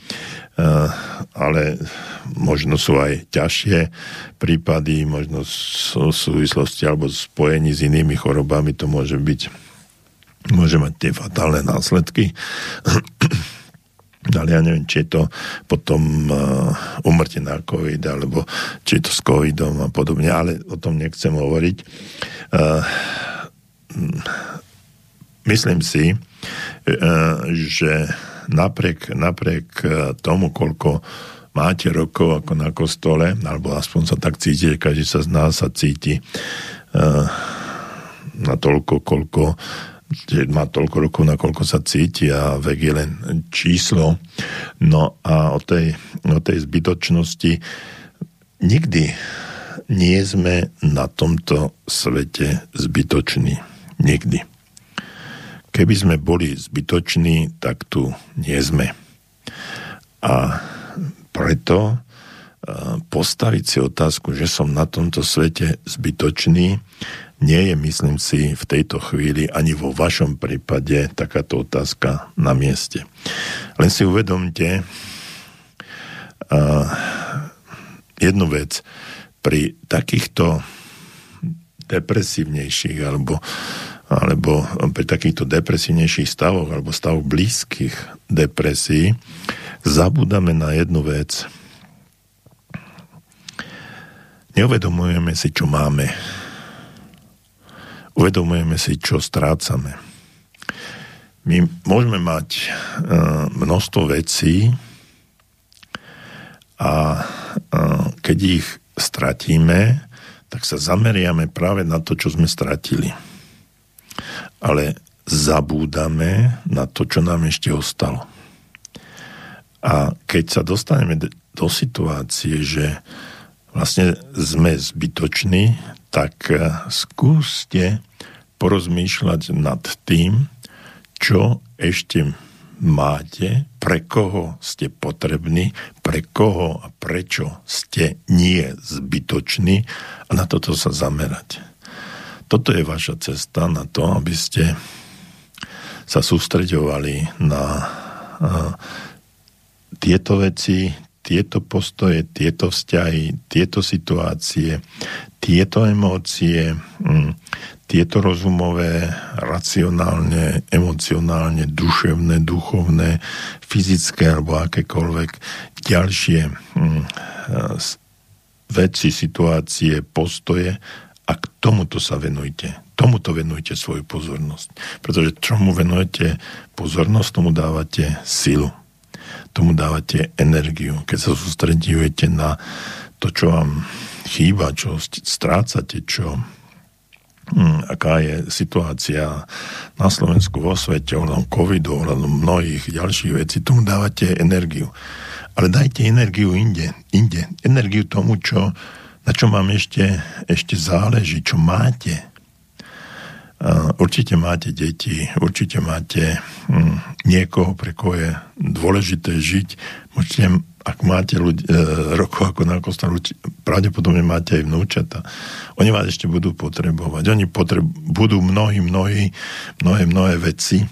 Ale možno sú aj ťažšie prípady, možno sú súvislosti alebo spojení s inými chorobami, to môže byť, môže mať tie fatálne následky. Ale ja neviem, či je to potom uh, na COVID, alebo či je to s COVIDom a podobne, ale o tom nechcem hovoriť. Uh, myslím si, že napriek, napriek tomu, koľko máte rokov ako na kostole, alebo aspoň sa tak cítite, každý sa z nás sa cíti uh, na toľko, koľko má toľko rokov, na koľko sa cíti a vek je len číslo. No a o tej, o tej zbytočnosti nikdy nie sme na tomto svete zbytoční. Nikdy. Keby sme boli zbytoční, tak tu nie sme. A preto postaviť si otázku, že som na tomto svete zbytočný, nie je, myslím si, v tejto chvíli ani vo vašom prípade takáto otázka na mieste. Len si uvedomte uh, jednu vec. Pri takýchto depresívnejších alebo, alebo pri takýchto depresívnejších stavoch alebo stavoch blízkych depresí zabúdame na jednu vec. Neuvedomujeme si, čo máme uvedomujeme si, čo strácame. My môžeme mať e, množstvo vecí a e, keď ich stratíme, tak sa zameriame práve na to, čo sme stratili. Ale zabúdame na to, čo nám ešte ostalo. A keď sa dostaneme do situácie, že vlastne sme zbytoční, tak eh, skúste porozmýšľať nad tým, čo ešte máte, pre koho ste potrební, pre koho a prečo ste nie zbytoční a na toto sa zamerať. Toto je vaša cesta na to, aby ste sa sústreďovali na uh, tieto veci, tieto postoje, tieto vzťahy, tieto situácie, tieto emócie, mm, tieto rozumové, racionálne, emocionálne, duševné, duchovné, fyzické alebo akékoľvek ďalšie mm, veci, situácie, postoje a k tomuto sa venujte. Tomuto venujte svoju pozornosť. Pretože čomu venujete pozornosť, tomu dávate silu tomu dávate energiu. Keď sa sústredujete na to, čo vám chýba, čo strácate, čo hm, aká je situácia na Slovensku, vo svete, ohľadom covidu, ohľadom mnohých ďalších vecí, tomu dávate energiu. Ale dajte energiu inde, inde. Energiu tomu, čo, na čo vám ešte, ešte záleží, čo máte. Určite máte deti, určite máte hm, niekoho, pre koho je dôležité žiť. Môžete, ak máte ľudí, e, rokov ako na kostol, pravdepodobne máte aj vnúčata. Oni vás ešte budú potrebovať. Oni potreb, budú mnohí, mnohí, mnohé, mnohé veci,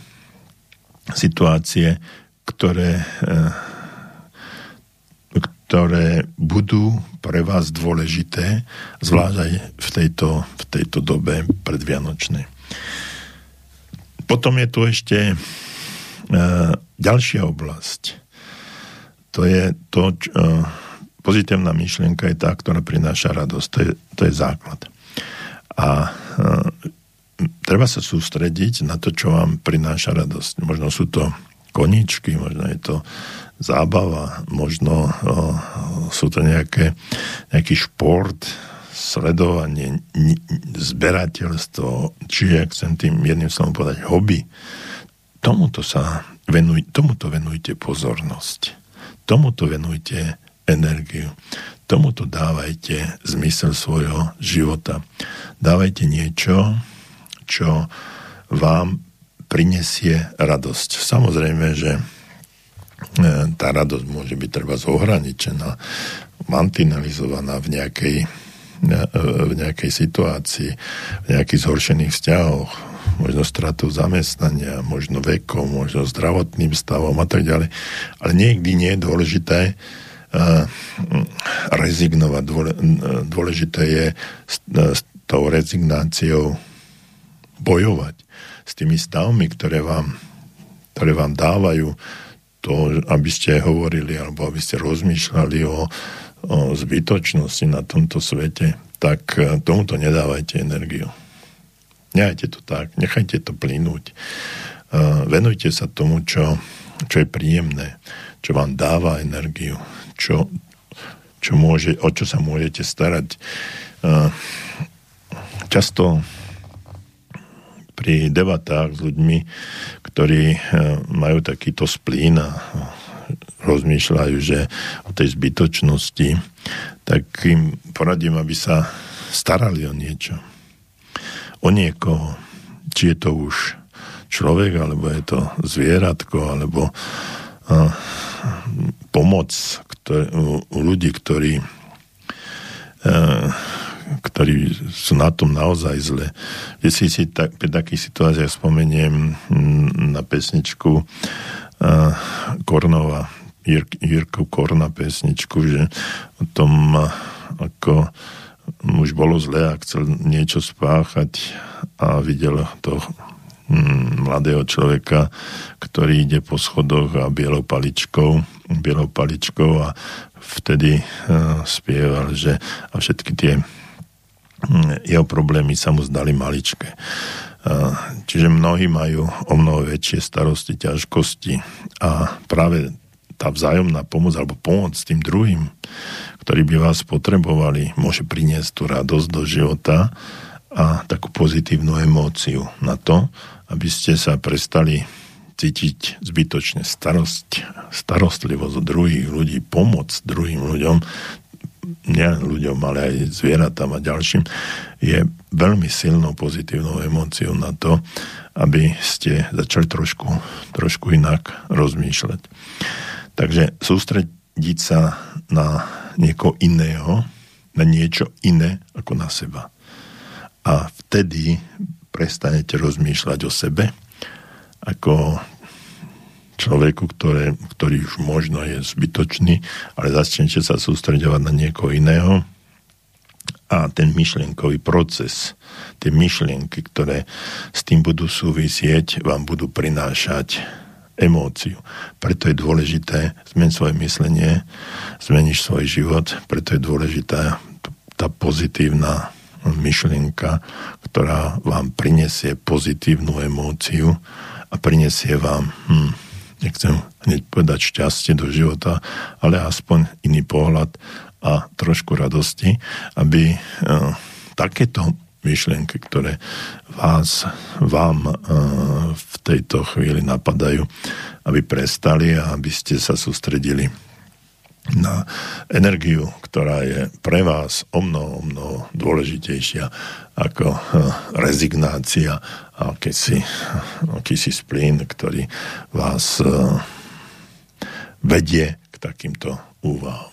situácie, ktoré, e, ktoré budú pre vás dôležité, zvlášť aj v tejto, v tejto dobe predvianočnej. Potom je tu ešte e, ďalšia oblasť. To je to, čo, e, pozitívna myšlienka je tá, ktorá prináša radosť. To je, to je základ. A e, treba sa sústrediť na to, čo vám prináša radosť. Možno sú to koničky, možno je to zábava, možno o, sú to nejaké, nejaký šport, sledovanie, zberateľstvo, či ak chcem tým jedným slovom povedať hobby, tomuto sa venuj, tomuto venujte pozornosť. Tomuto venujte energiu. Tomuto dávajte zmysel svojho života. Dávajte niečo, čo vám prinesie radosť. Samozrejme, že tá radosť môže byť treba zohraničená, mantinalizovaná v nejakej v nejakej situácii, v nejakých zhoršených vzťahoch, možno stratou zamestnania, možno vekom, možno zdravotným stavom a tak ďalej. Ale niekdy nie je dôležité uh, rezignovať. Dôležité je s, s tou rezignáciou bojovať s tými stavmi, ktoré vám, ktoré vám dávajú to, aby ste hovorili alebo aby ste rozmýšľali o o zbytočnosti na tomto svete, tak e, tomuto nedávajte energiu. Nechajte to tak, nechajte to plynúť. E, venujte sa tomu, čo, čo je príjemné, čo vám dáva energiu, čo, čo môže, o čo sa môžete starať. E, často pri debatách s ľuďmi, ktorí majú takýto splín a rozmýšľajú, že o tej zbytočnosti, tak im poradím, aby sa starali o niečo. O niekoho. Či je to už človek, alebo je to zvieratko, alebo uh, pomoc, ktorý, u, u ľudí, ktorí ktorí sú na tom naozaj zle. Kde si si tak, pri takých situáciách spomeniem mm, na pesničku uh, Kornova, Jir, Jirku Korna pesničku, že o tom, ako muž bolo zle a chcel niečo spáchať a videl to mm, mladého človeka, ktorý ide po schodoch a bielou paličkou, bielou paličkou a vtedy uh, spieval, že a všetky tie jeho problémy sa mu zdali maličké. Čiže mnohí majú o mnoho väčšie starosti, ťažkosti a práve tá vzájomná pomoc alebo pomoc tým druhým, ktorí by vás potrebovali, môže priniesť tú radosť do života a takú pozitívnu emóciu na to, aby ste sa prestali cítiť zbytočne starosť, starostlivosť druhých ľudí, pomoc druhým ľuďom, nie ľuďom, ale aj zvieratám a ďalším, je veľmi silnou pozitívnou emóciou na to, aby ste začali trošku, trošku inak rozmýšľať. Takže sústrediť sa na niekoho iného, na niečo iné ako na seba. A vtedy prestanete rozmýšľať o sebe ako človeku, ktoré, ktorý už možno je zbytočný, ale začnete sa sústredovať na niekoho iného a ten myšlienkový proces, tie myšlienky, ktoré s tým budú súvisieť, vám budú prinášať emóciu. Preto je dôležité zmeniť svoje myslenie, zmeniť svoj život, preto je dôležitá tá pozitívna myšlienka, ktorá vám prinesie pozitívnu emóciu a prinesie vám hm, nechcem hneď povedať šťastie do života, ale aspoň iný pohľad a trošku radosti, aby uh, takéto myšlienky, ktoré vás, vám uh, v tejto chvíli napadajú, aby prestali a aby ste sa sústredili na energiu, ktorá je pre vás o mnoho, o mnoho dôležitejšia ako eh, rezignácia akýsi, akýsi splín, ktorý vás eh, vedie k takýmto úvahom.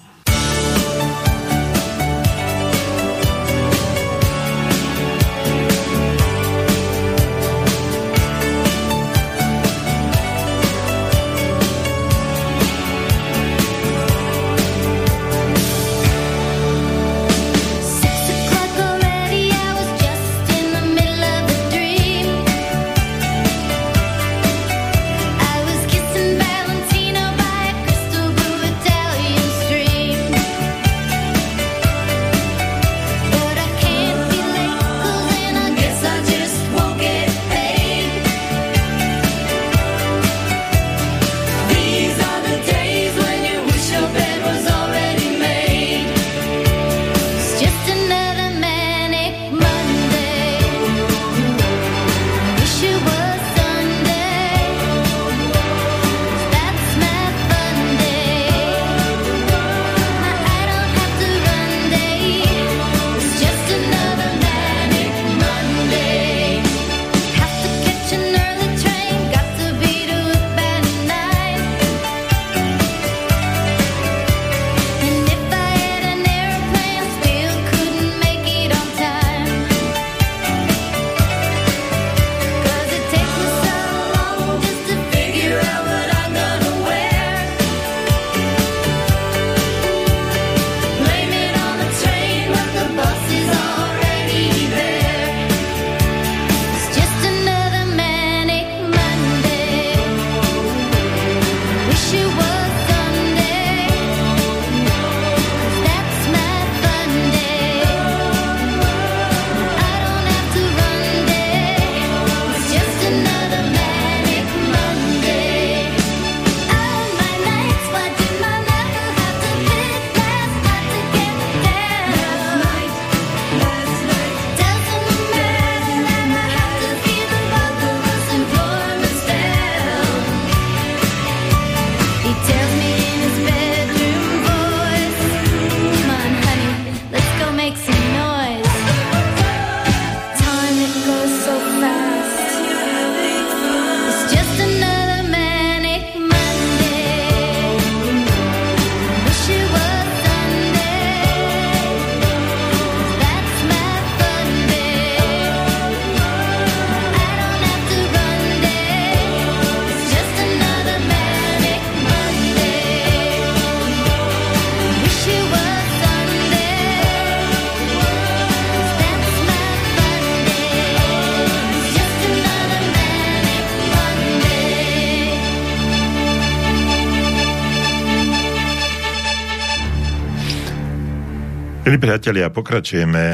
Milí priatelia, pokračujeme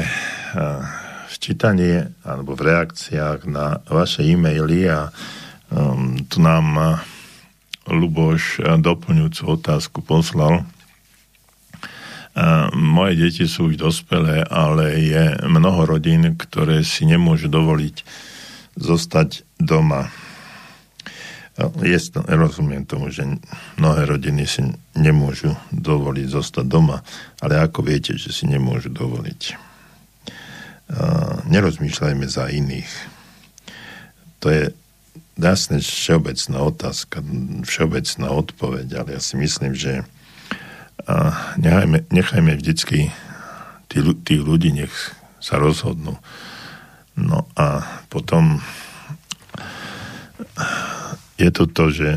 v čítaní alebo v reakciách na vaše e-maily a um, tu nám Luboš doplňujúcu otázku poslal. Moje deti sú už dospelé, ale je mnoho rodín, ktoré si nemôžu dovoliť zostať doma je, rozumiem tomu, že mnohé rodiny si nemôžu dovoliť zostať doma, ale ako viete, že si nemôžu dovoliť? Nerozmýšľajme za iných. To je jasne všeobecná otázka, všeobecná odpoveď, ale ja si myslím, že nechajme, nechajme vždycky tí, tých ľudí, nech sa rozhodnú. No a potom je to to, že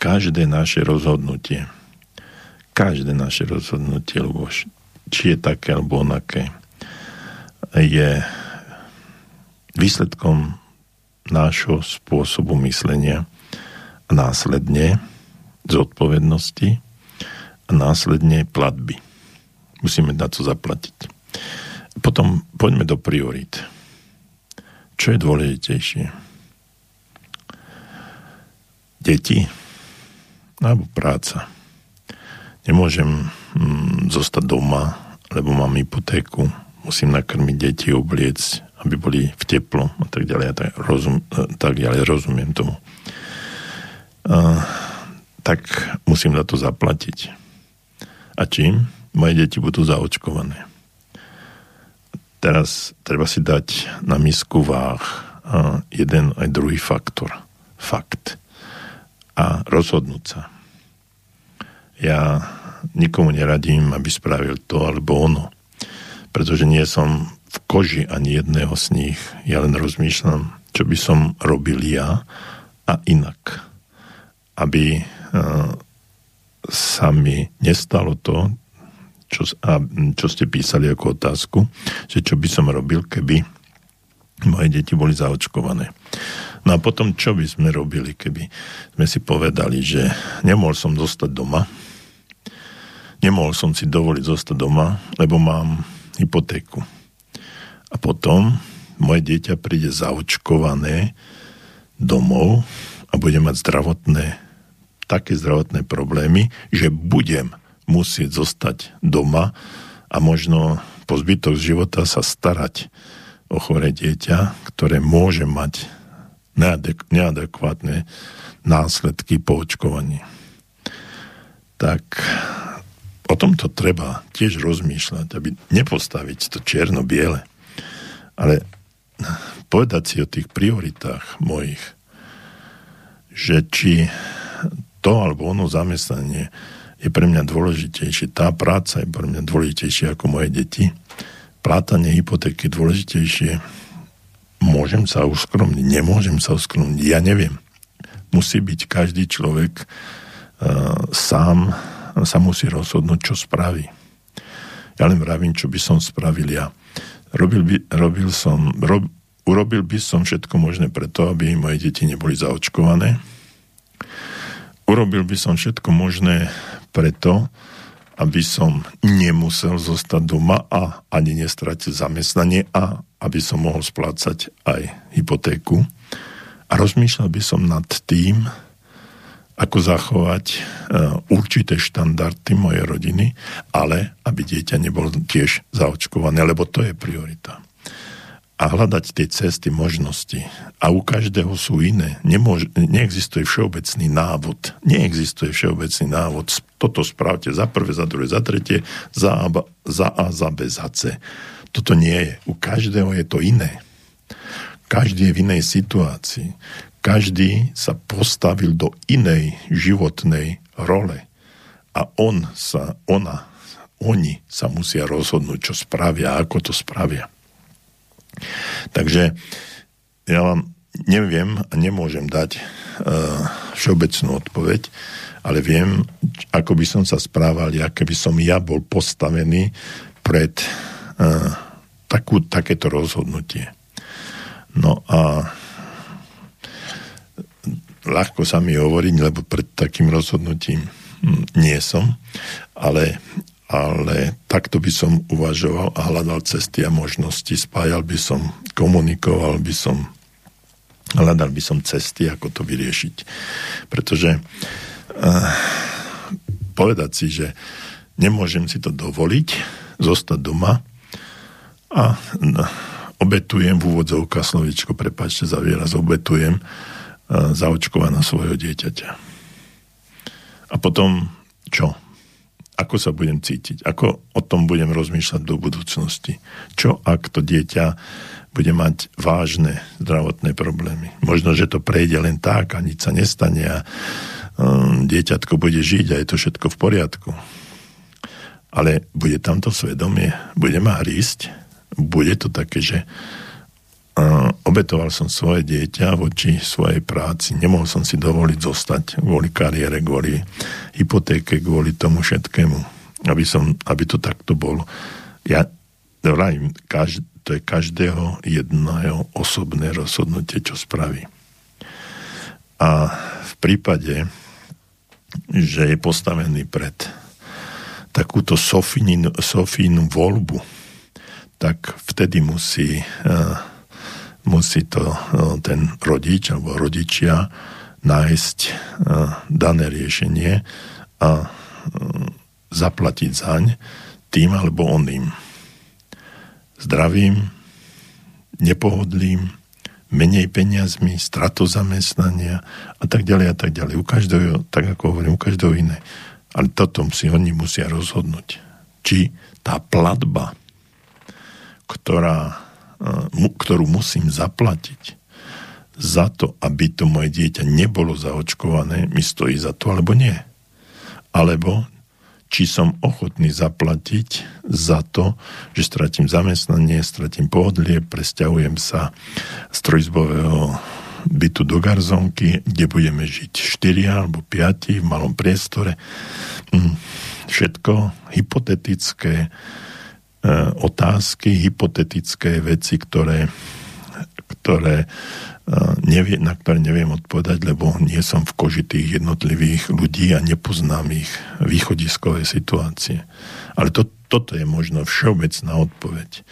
každé naše rozhodnutie, každé naše rozhodnutie, lebo či je také alebo onaké, je výsledkom nášho spôsobu myslenia a následne zodpovednosti a následne platby. Musíme na to zaplatiť. Potom poďme do priorit. Čo je dôležitejšie? Deti alebo práca. Nemôžem mm, zostať doma, lebo mám hypotéku, musím nakrmiť deti, obliec, aby boli v teplo a tak ďalej. A tak, rozum, tak ďalej, rozumiem tomu. A, tak musím za to zaplatiť. A čím? Moje deti budú zaočkované. Teraz treba si dať na misku váh jeden aj druhý faktor. Fakt a rozhodnúť sa. Ja nikomu neradím, aby spravil to alebo ono, pretože nie som v koži ani jedného z nich. Ja len rozmýšľam, čo by som robil ja a inak. Aby uh, sa mi nestalo to, čo, a, čo ste písali ako otázku, že čo by som robil, keby moje deti boli zaočkované. No a potom, čo by sme robili, keby sme si povedali, že nemohol som zostať doma, nemohol som si dovoliť zostať doma, lebo mám hypotéku. A potom moje dieťa príde zaočkované domov a bude mať zdravotné, také zdravotné problémy, že budem musieť zostať doma a možno po zbytok života sa starať o chore dieťa, ktoré môže mať neadek- neadekvátne následky po očkovaní. Tak o tomto treba tiež rozmýšľať, aby nepostaviť to čierno-biele, ale povedať si o tých prioritách mojich, že či to alebo ono zamestnanie je pre mňa dôležitejšie, tá práca je pre mňa dôležitejšia ako moje deti, plátanie hypotéky dôležitejšie Môžem sa uskromniť, nemôžem sa uskromniť, ja neviem. Musí byť každý človek uh, sám sa musí rozhodnúť, čo spraví. Ja len vravím, čo by som spravil ja. Robil, by, robil som, rob, urobil by som všetko možné preto, aby moje deti neboli zaočkované. Urobil by som všetko možné preto, aby som nemusel zostať doma a ani nestratil zamestnanie a aby som mohol splácať aj hypotéku. A rozmýšľal by som nad tým, ako zachovať e, určité štandardy mojej rodiny, ale aby dieťa nebolo tiež zaočkované, lebo to je priorita. A hľadať tie cesty, možnosti. A u každého sú iné. Nemôže, neexistuje všeobecný návod. Neexistuje všeobecný návod. Toto spravte za prvé, za druhé, za tretie, za A, za, A, za B, za C. Toto nie je. U každého je to iné. Každý je v inej situácii. Každý sa postavil do inej životnej role. A on sa, ona, oni sa musia rozhodnúť, čo spravia a ako to spravia. Takže ja vám neviem a nemôžem dať uh, všeobecnú odpoveď, ale viem, ako by som sa správal, aké by som ja bol postavený pred takú, takéto rozhodnutie. No a ľahko sa mi hovoriť, lebo pred takým rozhodnutím hm, nie som, ale ale takto by som uvažoval a hľadal cesty a možnosti, spájal by som, komunikoval by som, hľadal by som cesty, ako to vyriešiť. Pretože uh, povedať si, že nemôžem si to dovoliť, zostať doma a no, obetujem v úvodzovka slovičko, prepáčte za výraz, obetujem uh, zaočkovaná svojho dieťaťa. A potom čo? Ako sa budem cítiť, ako o tom budem rozmýšľať do budúcnosti. Čo ak to dieťa bude mať vážne zdravotné problémy. Možno, že to prejde len tak a nič sa nestane a um, dieťatko bude žiť a je to všetko v poriadku. Ale bude tam to svedomie, bude ma hrísť, bude to také, že obetoval som svoje dieťa voči svojej práci. Nemohol som si dovoliť zostať kvôli kariére, kvôli hypotéke, kvôli tomu všetkému, aby, som, aby to takto bolo. Ja vrajím, to je každého jedného osobné rozhodnutie, čo spraví. A v prípade, že je postavený pred takúto Sofínu, Sofínu voľbu, tak vtedy musí uh, musí to e, ten rodič alebo rodičia nájsť e, dané riešenie a e, zaplatiť zaň tým alebo oným. Zdravím, nepohodlím, menej peniazmi, stratu zamestnania a tak ďalej a tak ďalej. U každého, tak ako hovorím, u každého iné. Ale toto si oni musia rozhodnúť. Či tá platba, ktorá ktorú musím zaplatiť za to, aby to moje dieťa nebolo zaočkované, mi stojí za to, alebo nie. Alebo či som ochotný zaplatiť za to, že stratím zamestnanie, stratím pohodlie, presťahujem sa z trojzbového bytu do garzonky, kde budeme žiť 4 alebo 5 v malom priestore. Hm, všetko hypotetické, otázky, hypotetické veci, ktoré, ktoré, e, nevie, na ktoré neviem odpovedať, lebo nie som v koži tých jednotlivých ľudí a nepoznám ich východiskové situácie. Ale to, toto je možno všeobecná odpoveď.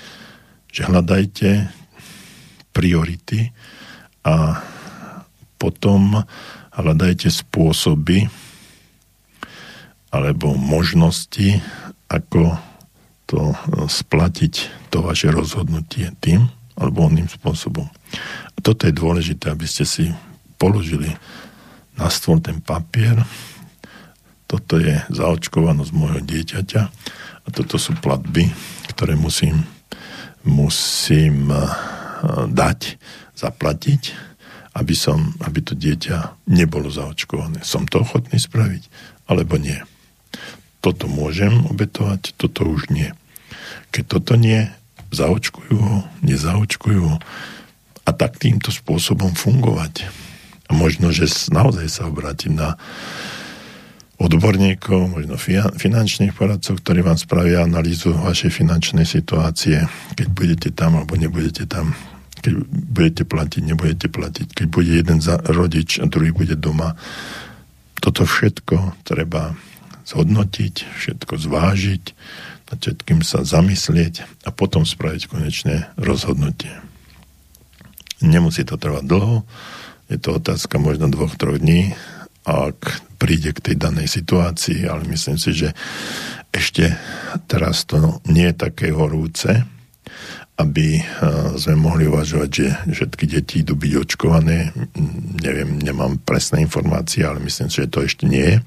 Že hľadajte priority a potom hľadajte spôsoby alebo možnosti, ako to e, splatiť to vaše rozhodnutie tým alebo oným spôsobom. A toto je dôležité, aby ste si položili na stôl ten papier. Toto je zaočkovanosť môjho dieťaťa a toto sú platby, ktoré musím, musím e, dať, zaplatiť, aby, som, aby to dieťa nebolo zaočkované. Som to ochotný spraviť, alebo nie. Toto môžem obetovať, toto už nie. Keď toto nie, zaočkujú ho, nezaočkujú ho a tak týmto spôsobom fungovať. A možno, že naozaj sa obrátim na odborníkov, možno finančných poradcov, ktorí vám spravia analýzu vašej finančnej situácie, keď budete tam alebo nebudete tam, keď budete platiť, nebudete platiť, keď bude jeden za rodič a druhý bude doma. Toto všetko treba zhodnotiť, všetko zvážiť nad všetkým sa zamyslieť a potom spraviť konečné rozhodnutie. Nemusí to trvať dlho, je to otázka možno dvoch, troch dní, ak príde k tej danej situácii, ale myslím si, že ešte teraz to nie je také horúce, aby eh, sme mohli uvažovať, že všetky deti idú byť očkované. Neviem, nemám presné informácie, ale myslím si, že to ešte nie je.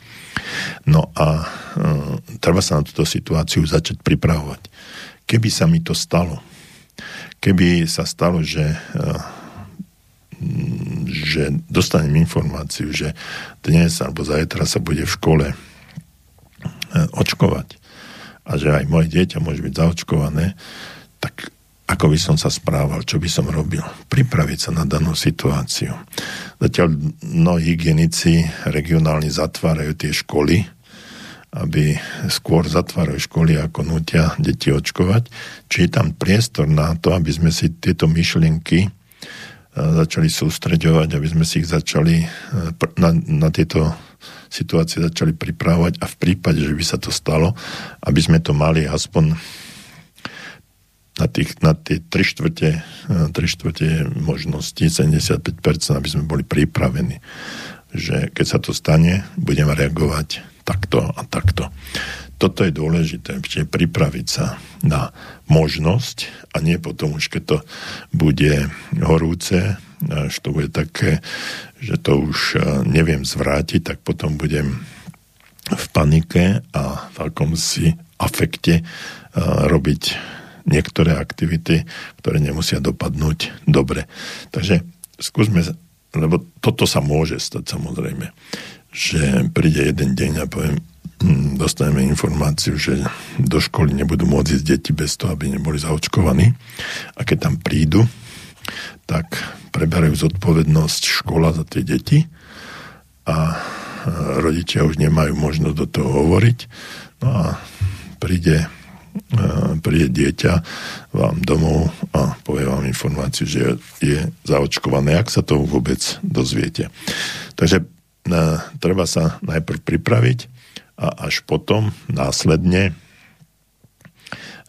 No a uh, treba sa na túto situáciu začať pripravovať. Keby sa mi to stalo, keby sa stalo, že uh, že dostanem informáciu, že dnes alebo zajtra sa bude v škole očkovať a že aj moje dieťa môže byť zaočkované, tak ako by som sa správal, čo by som robil. Pripraviť sa na danú situáciu. Zatiaľ mnohí hygienici regionálni zatvárajú tie školy, aby skôr zatvárajú školy, ako nutia deti očkovať. Či je tam priestor na to, aby sme si tieto myšlienky e, začali sústreďovať, aby sme si ich začali e, na, na tieto situácie začali pripravovať a v prípade, že by sa to stalo, aby sme to mali aspoň na, tých, na tie 3 štvrte, 3 štvrte možnosti, 75%, aby sme boli pripravení, že keď sa to stane, budeme reagovať takto a takto. Toto je dôležité, čiže pripraviť sa na možnosť a nie potom už, keď to bude horúce, až to bude také, že to už e, neviem zvrátiť, tak potom budem v panike a v akomsi afekte e, robiť niektoré aktivity, ktoré nemusia dopadnúť dobre. Takže skúsme, lebo toto sa môže stať samozrejme, že príde jeden deň a poviem, hm, dostaneme informáciu, že do školy nebudú môcť ísť deti bez toho, aby neboli zaočkovaní. A keď tam prídu, tak preberajú zodpovednosť škola za tie deti a rodičia už nemajú možnosť do toho hovoriť. No a príde príde dieťa vám domov a povie vám informáciu, že je zaočkované, ak sa to vôbec dozviete. Takže treba sa najprv pripraviť a až potom následne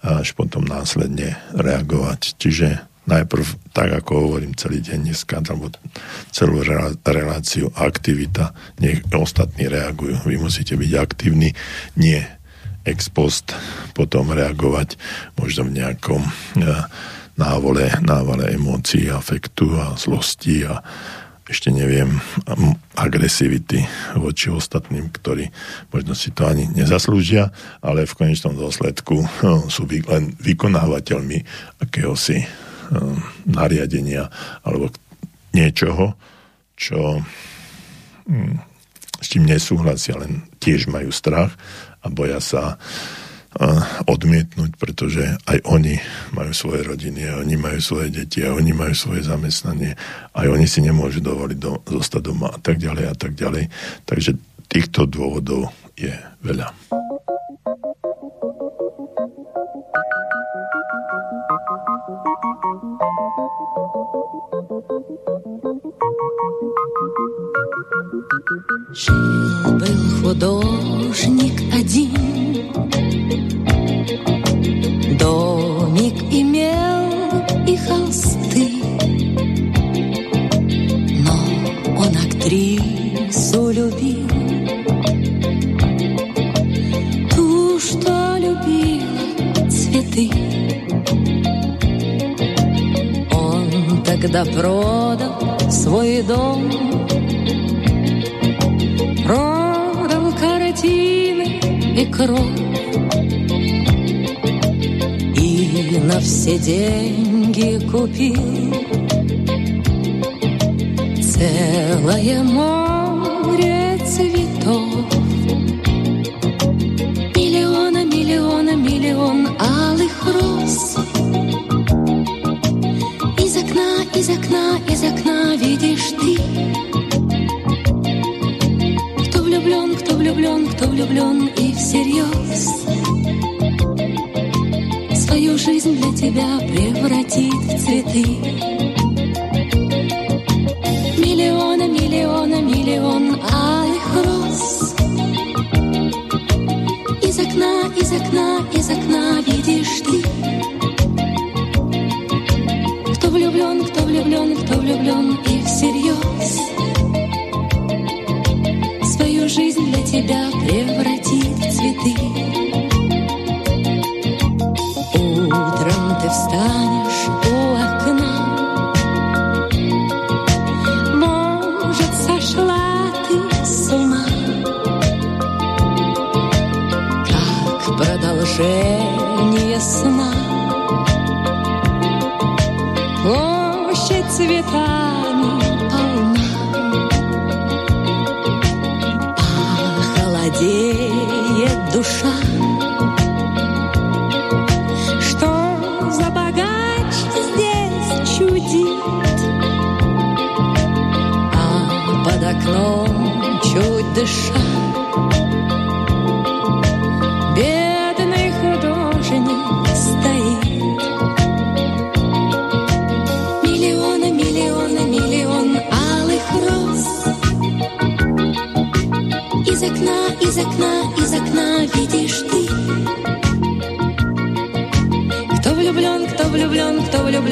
až potom následne reagovať. Čiže najprv, tak ako hovorím celý deň dneska, alebo celú reláciu, aktivita, nech ostatní reagujú. Vy musíte byť aktívni, nie ex post potom reagovať možno v nejakom e, návole, návale emócií, afektu a zlosti a ešte neviem, agresivity voči ostatným, ktorí možno si to ani nezaslúžia, ale v konečnom dôsledku no, sú len vykonávateľmi akéhosi um, nariadenia alebo niečoho, čo um, s tým nesúhlasia, len tiež majú strach a boja sa odmietnúť, pretože aj oni majú svoje rodiny, a oni majú svoje deti, a oni majú svoje zamestnanie, aj oni si nemôžu dovoliť do, zostať doma a tak ďalej a tak ďalej. Takže týchto dôvodov je veľa. Жил-был художник один, Домик имел и холсты, Но он актрису любил, Ту, что любила цветы. Он тогда продал свой дом, и кровь, на все деньги купил Целое море цветов. Миллиона, миллиона, миллион алых роз. Из окна, из окна, из окна видишь ты влюблен, кто влюблен, и всерьез свою жизнь для тебя превратит в цветы. тебя превратить.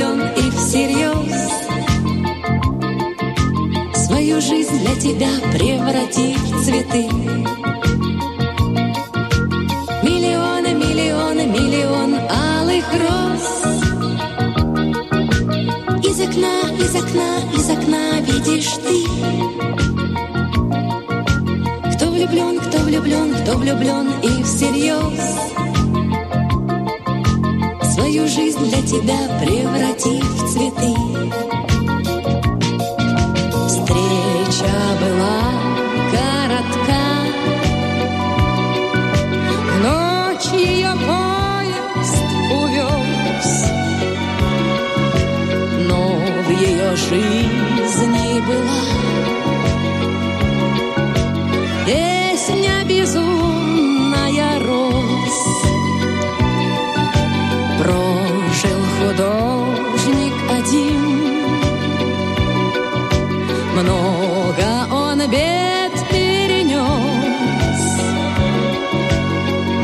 Влюблен и всерьез. Свою жизнь для тебя преврати в цветы. Миллионы, миллионы, миллион алых роз. Из окна, из окна, из окна видишь ты влюблен, кто влюблен, кто влюблен и всерьез Свою жизнь для тебя превратив в цветы. Встреча была коротка Ночь ее поезд увез. Но в ее жизни была Бед перенес,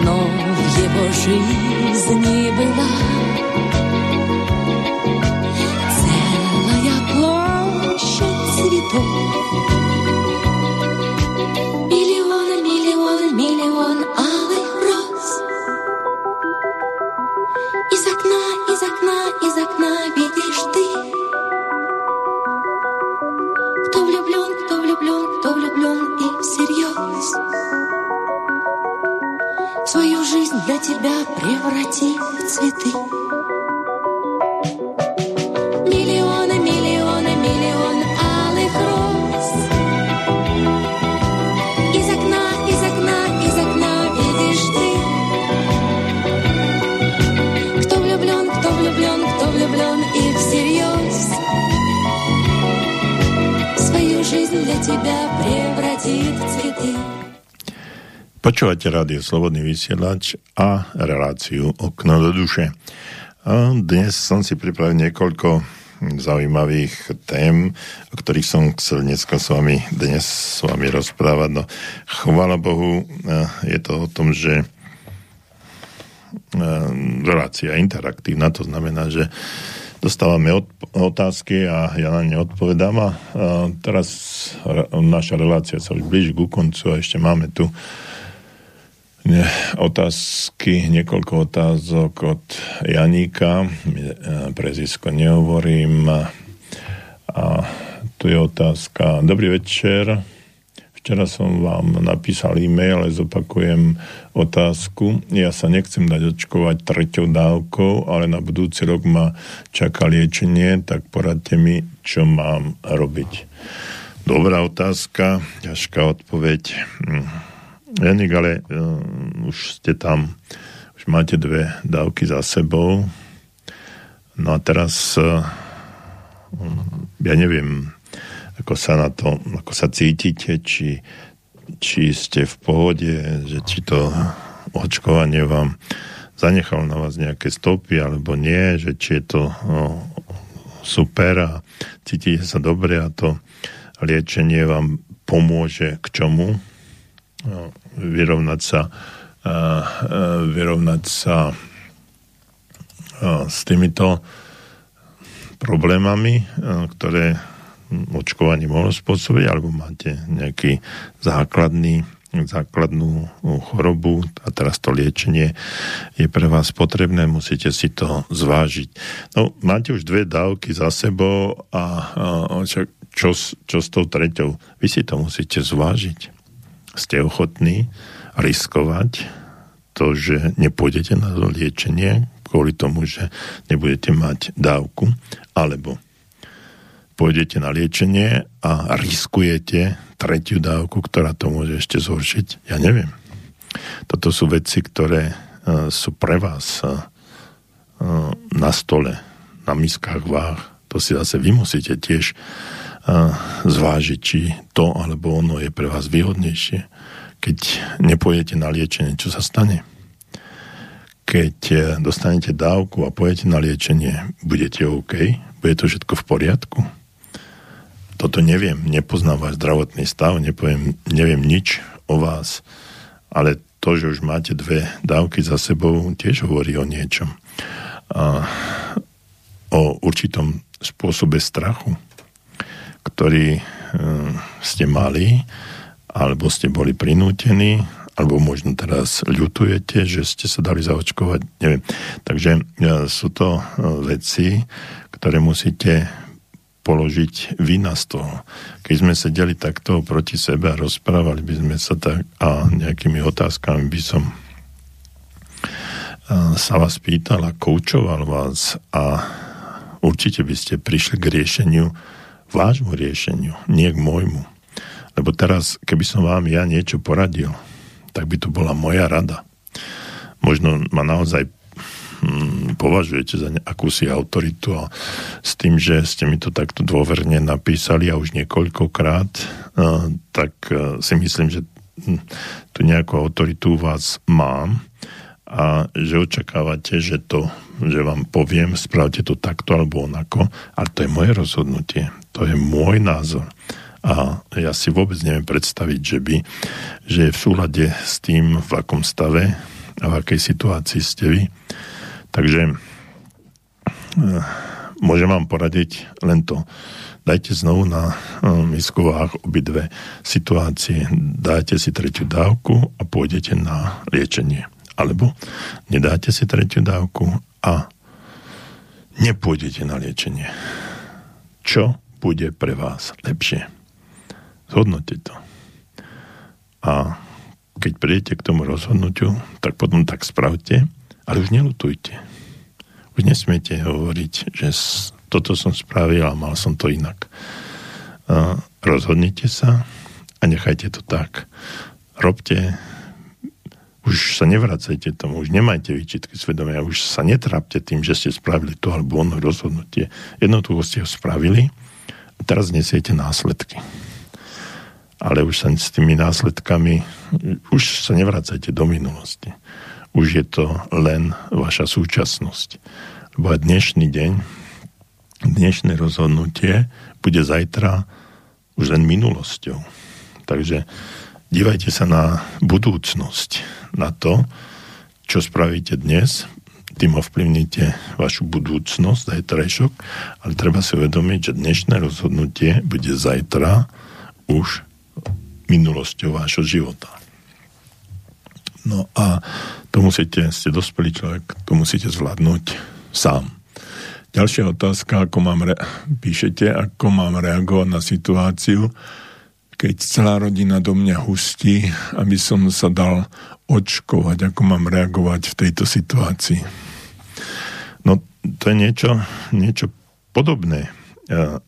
но в его жизни была свою жизнь для тебя преврати в цветы. Миллионы, миллионы, миллион алых роз. Из окна, из окна, из окна видишь ты. Кто влюблен, кто влюблен, кто влюблен и всерьез. Свою жизнь для тебя превратит в цветы. Počúvate rádio Slobodný vysielač a reláciu Okno do duše. A dnes som si pripravil niekoľko zaujímavých tém, o ktorých som chcel dneska s vami, dnes s vami rozprávať. No, chvála Bohu, je to o tom, že relácia interaktívna, to znamená, že dostávame otázky a ja na ne odpovedám a, teraz naša relácia sa už blíži ku koncu a ešte máme tu otázky, niekoľko otázok od Janíka, e, prezisko nehovorím. A tu je otázka. Dobrý večer. Včera som vám napísal e-mail, ale zopakujem otázku. Ja sa nechcem dať očkovať treťou dávkou, ale na budúci rok ma čaká liečenie, tak poradte mi, čo mám robiť. Dobrá otázka, ťažká odpoveď. Janik, ale uh, už ste tam, už máte dve dávky za sebou. No a teraz uh, ja neviem, ako sa na to, ako sa cítite, či, či ste v pohode, že či to očkovanie vám zanechalo na vás nejaké stopy, alebo nie, že či je to no, super a cítite sa dobre a to liečenie vám pomôže k čomu? No, vyrovnať sa vyrovnať sa s týmito problémami, ktoré očkovanie mohlo spôsobiť, alebo máte nejaký základný základnú chorobu a teraz to liečenie je pre vás potrebné, musíte si to zvážiť. No, máte už dve dávky za sebou a, a čo, čo s tou treťou? Vy si to musíte zvážiť ste ochotní riskovať to, že nepôjdete na liečenie kvôli tomu, že nebudete mať dávku, alebo pôjdete na liečenie a riskujete tretiu dávku, ktorá to môže ešte zhoršiť. Ja neviem. Toto sú veci, ktoré uh, sú pre vás uh, na stole, na miskách váh. To si zase vy musíte tiež zvážiť, či to alebo ono je pre vás výhodnejšie. Keď nepojete na liečenie, čo sa stane? Keď e, dostanete dávku a pojete na liečenie, budete OK? Bude to všetko v poriadku? Toto neviem, nepoznám váš zdravotný stav, nepoviem, neviem nič o vás ale to, že už máte dve dávky za sebou, tiež hovorí o niečom. A, o určitom spôsobe strachu, ktorý e, ste mali, alebo ste boli prinútení, alebo možno teraz ľutujete, že ste sa dali zaočkovať, neviem. Takže e, sú to e, veci, ktoré musíte položiť vina z toho. Keď sme sedeli takto proti sebe a rozprávali by sme sa tak a nejakými otázkami by som sa vás pýtal a koučoval vás a určite by ste prišli k riešeniu, vášmu riešeniu, nie k môjmu. Lebo teraz, keby som vám ja niečo poradil, tak by to bola moja rada. Možno ma naozaj hm, považujete za akúsi autoritu a s tým, že ste mi to takto dôverne napísali a už niekoľkokrát, tak e, si myslím, že hm, tu nejakú autoritu vás mám a že očakávate, že to, že vám poviem, spravte to takto alebo onako, ale to je moje rozhodnutie, to je môj názor. A ja si vôbec neviem predstaviť, že by, že je v súlade s tým, v akom stave a v akej situácii ste vy. Takže e, môžem vám poradiť len to. Dajte znovu na e, misku váh obidve situácie. Dajte si tretiu dávku a pôjdete na liečenie. Alebo nedáte si tretiu dávku a nepôjdete na liečenie. Čo bude pre vás lepšie? Zhodnote to. A keď prídete k tomu rozhodnutiu, tak potom tak spravte, ale už nelutujte. Už nesmiete hovoriť, že toto som spravil a mal som to inak. Rozhodnite sa a nechajte to tak. Robte, už sa nevracajte tomu, už nemajte výčitky svedomia, už sa netrápte tým, že ste spravili to alebo ono rozhodnutie. Jednoducho ste ho spravili teraz nesiete následky ale už sa s tými následkami, už sa nevracajte do minulosti. Už je to len vaša súčasnosť. Lebo aj dnešný deň, dnešné rozhodnutie bude zajtra už len minulosťou. Takže dívajte sa na budúcnosť, na to, čo spravíte dnes, tým ovplyvníte vašu budúcnosť, zajtrajšok, ale treba si uvedomiť, že dnešné rozhodnutie bude zajtra už minulosťou vášho života. No a to musíte, ste dospelý človek, to musíte zvládnuť sám. Ďalšia otázka, ako mám re- píšete, ako mám reagovať na situáciu, keď celá rodina do mňa hustí, aby som sa dal očkovať, ako mám reagovať v tejto situácii. No, to je niečo, niečo podobné. E,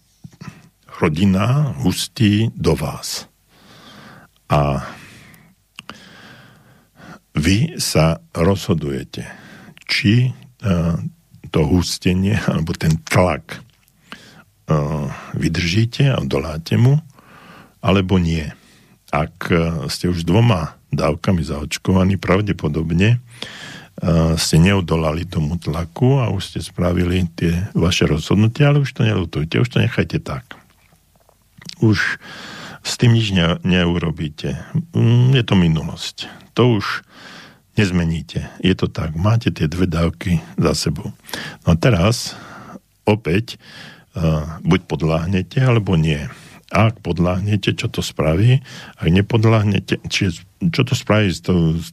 rodina hustí do vás. A vy sa rozhodujete, či e, to hustenie alebo ten tlak e, vydržíte a doláte mu, alebo nie. Ak ste už dvoma dávkami zaočkovaní, pravdepodobne ste neodolali tomu tlaku a už ste spravili tie vaše rozhodnutia, ale už to nelutujte, už to nechajte tak. Už s tým nič ne, neurobíte. Mm, je to minulosť. To už nezmeníte. Je to tak. Máte tie dve dávky za sebou. No a teraz opäť uh, buď podláhnete, alebo nie. Ak podláhnete, čo to spraví? Ak nepodláhnete, či, čo to spraví s, to, s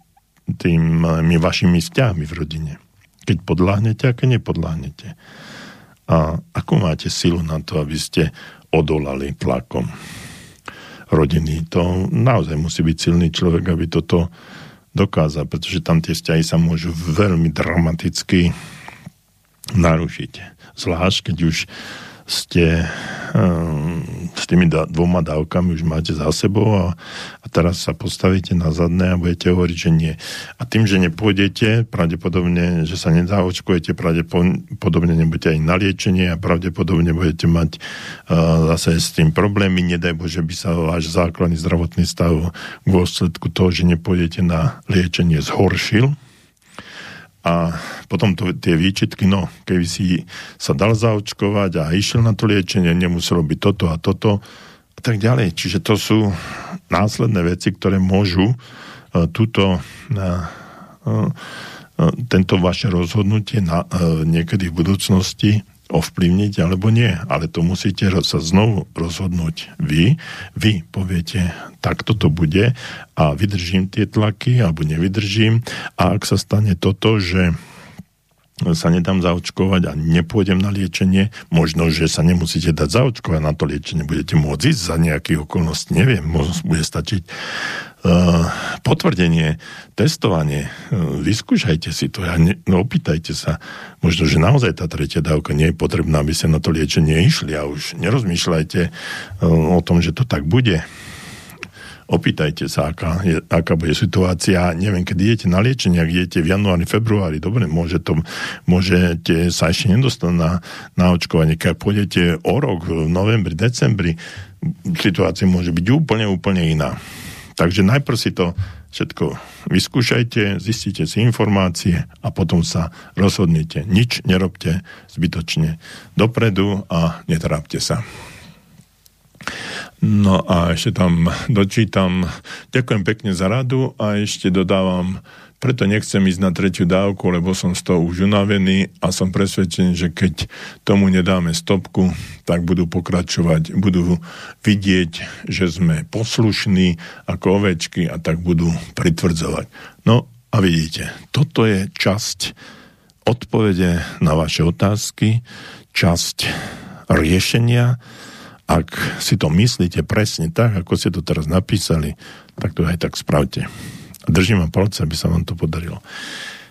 tými vašimi vzťahmi v rodine? Keď podláhnete a keď nepodláhnete. A ako máte silu na to, aby ste odolali tlakom? rodiny. To naozaj musí byť silný človek, aby toto dokázal, pretože tam tie vzťahy sa môžu veľmi dramaticky narušiť. Zvlášť, keď už ste um, s tými dvoma dávkami už máte za sebou a, a teraz sa postavíte na zadné a budete hovoriť, že nie. A tým, že nepôjdete, pravdepodobne, že sa nezaočkujete, pravdepodobne nebudete aj na liečenie a pravdepodobne budete mať uh, zase s tým problémy. Nedaj Bože, by sa váš základný zdravotný stav v dôsledku toho, že nepôjdete na liečenie zhoršil a potom to, tie výčitky, no, keby si sa dal zaočkovať a išiel na to liečenie, nemuselo byť toto a toto a tak ďalej. Čiže to sú následné veci, ktoré môžu túto tento vaše rozhodnutie na, niekedy v budúcnosti ovplyvniť alebo nie. Ale to musíte sa znovu rozhodnúť vy. Vy poviete, takto to bude a vydržím tie tlaky alebo nevydržím. A ak sa stane toto, že sa nedám zaočkovať a nepôjdem na liečenie, možno, že sa nemusíte dať zaočkovať na to liečenie, budete môcť ísť za nejakých okolností, neviem, možno bude stačiť potvrdenie, testovanie, uh, vyskúšajte si to a no, opýtajte sa, možno, že naozaj tá tretia dávka nie je potrebná, aby ste na to liečenie išli a už nerozmýšľajte uh, o tom, že to tak bude opýtajte sa, aká, je, aká bude situácia. Neviem, keď idete na liečenie, ak idete v januári, februári, dobre, môže to, môžete sa ešte nedostať na, na očkovanie. Keď pôjdete o rok, v novembri, decembri, situácia môže byť úplne, úplne iná. Takže najprv si to všetko vyskúšajte, zistite si informácie a potom sa rozhodnite. Nič nerobte zbytočne dopredu a netrápte sa. No a ešte tam dočítam, ďakujem pekne za radu a ešte dodávam, preto nechcem ísť na tretiu dávku, lebo som z toho už unavený a som presvedčený, že keď tomu nedáme stopku, tak budú pokračovať, budú vidieť, že sme poslušní ako ovečky a tak budú pritvrdzovať. No a vidíte, toto je časť odpovede na vaše otázky, časť riešenia, ak si to myslíte presne tak, ako ste to teraz napísali, tak to aj tak spravte. Držím vám palce, aby sa vám to podarilo.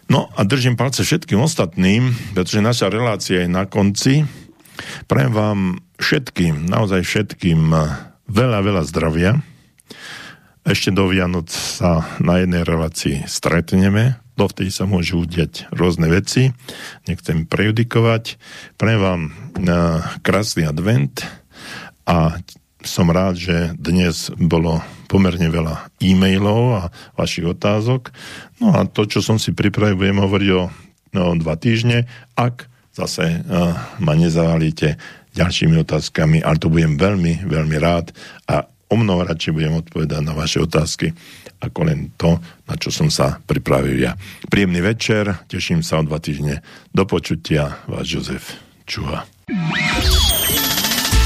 No a držím palce všetkým ostatným, pretože naša relácia je na konci. Prajem vám všetkým, naozaj všetkým veľa, veľa zdravia. Ešte do Vianoc sa na jednej relácii stretneme, dovtedy sa môžu udiať rôzne veci, nechcem prejudikovať. Prajem vám krásny advent, a som rád, že dnes bolo pomerne veľa e-mailov a vašich otázok. No a to, čo som si pripravil, budem hovoriť o, no, dva týždne, ak zase uh, ma nezavalíte ďalšími otázkami, ale to budem veľmi, veľmi rád a o mnoho radšej budem odpovedať na vaše otázky, ako len to, na čo som sa pripravil ja. Príjemný večer, teším sa o dva týždne. Do počutia, váš Jozef Čuha.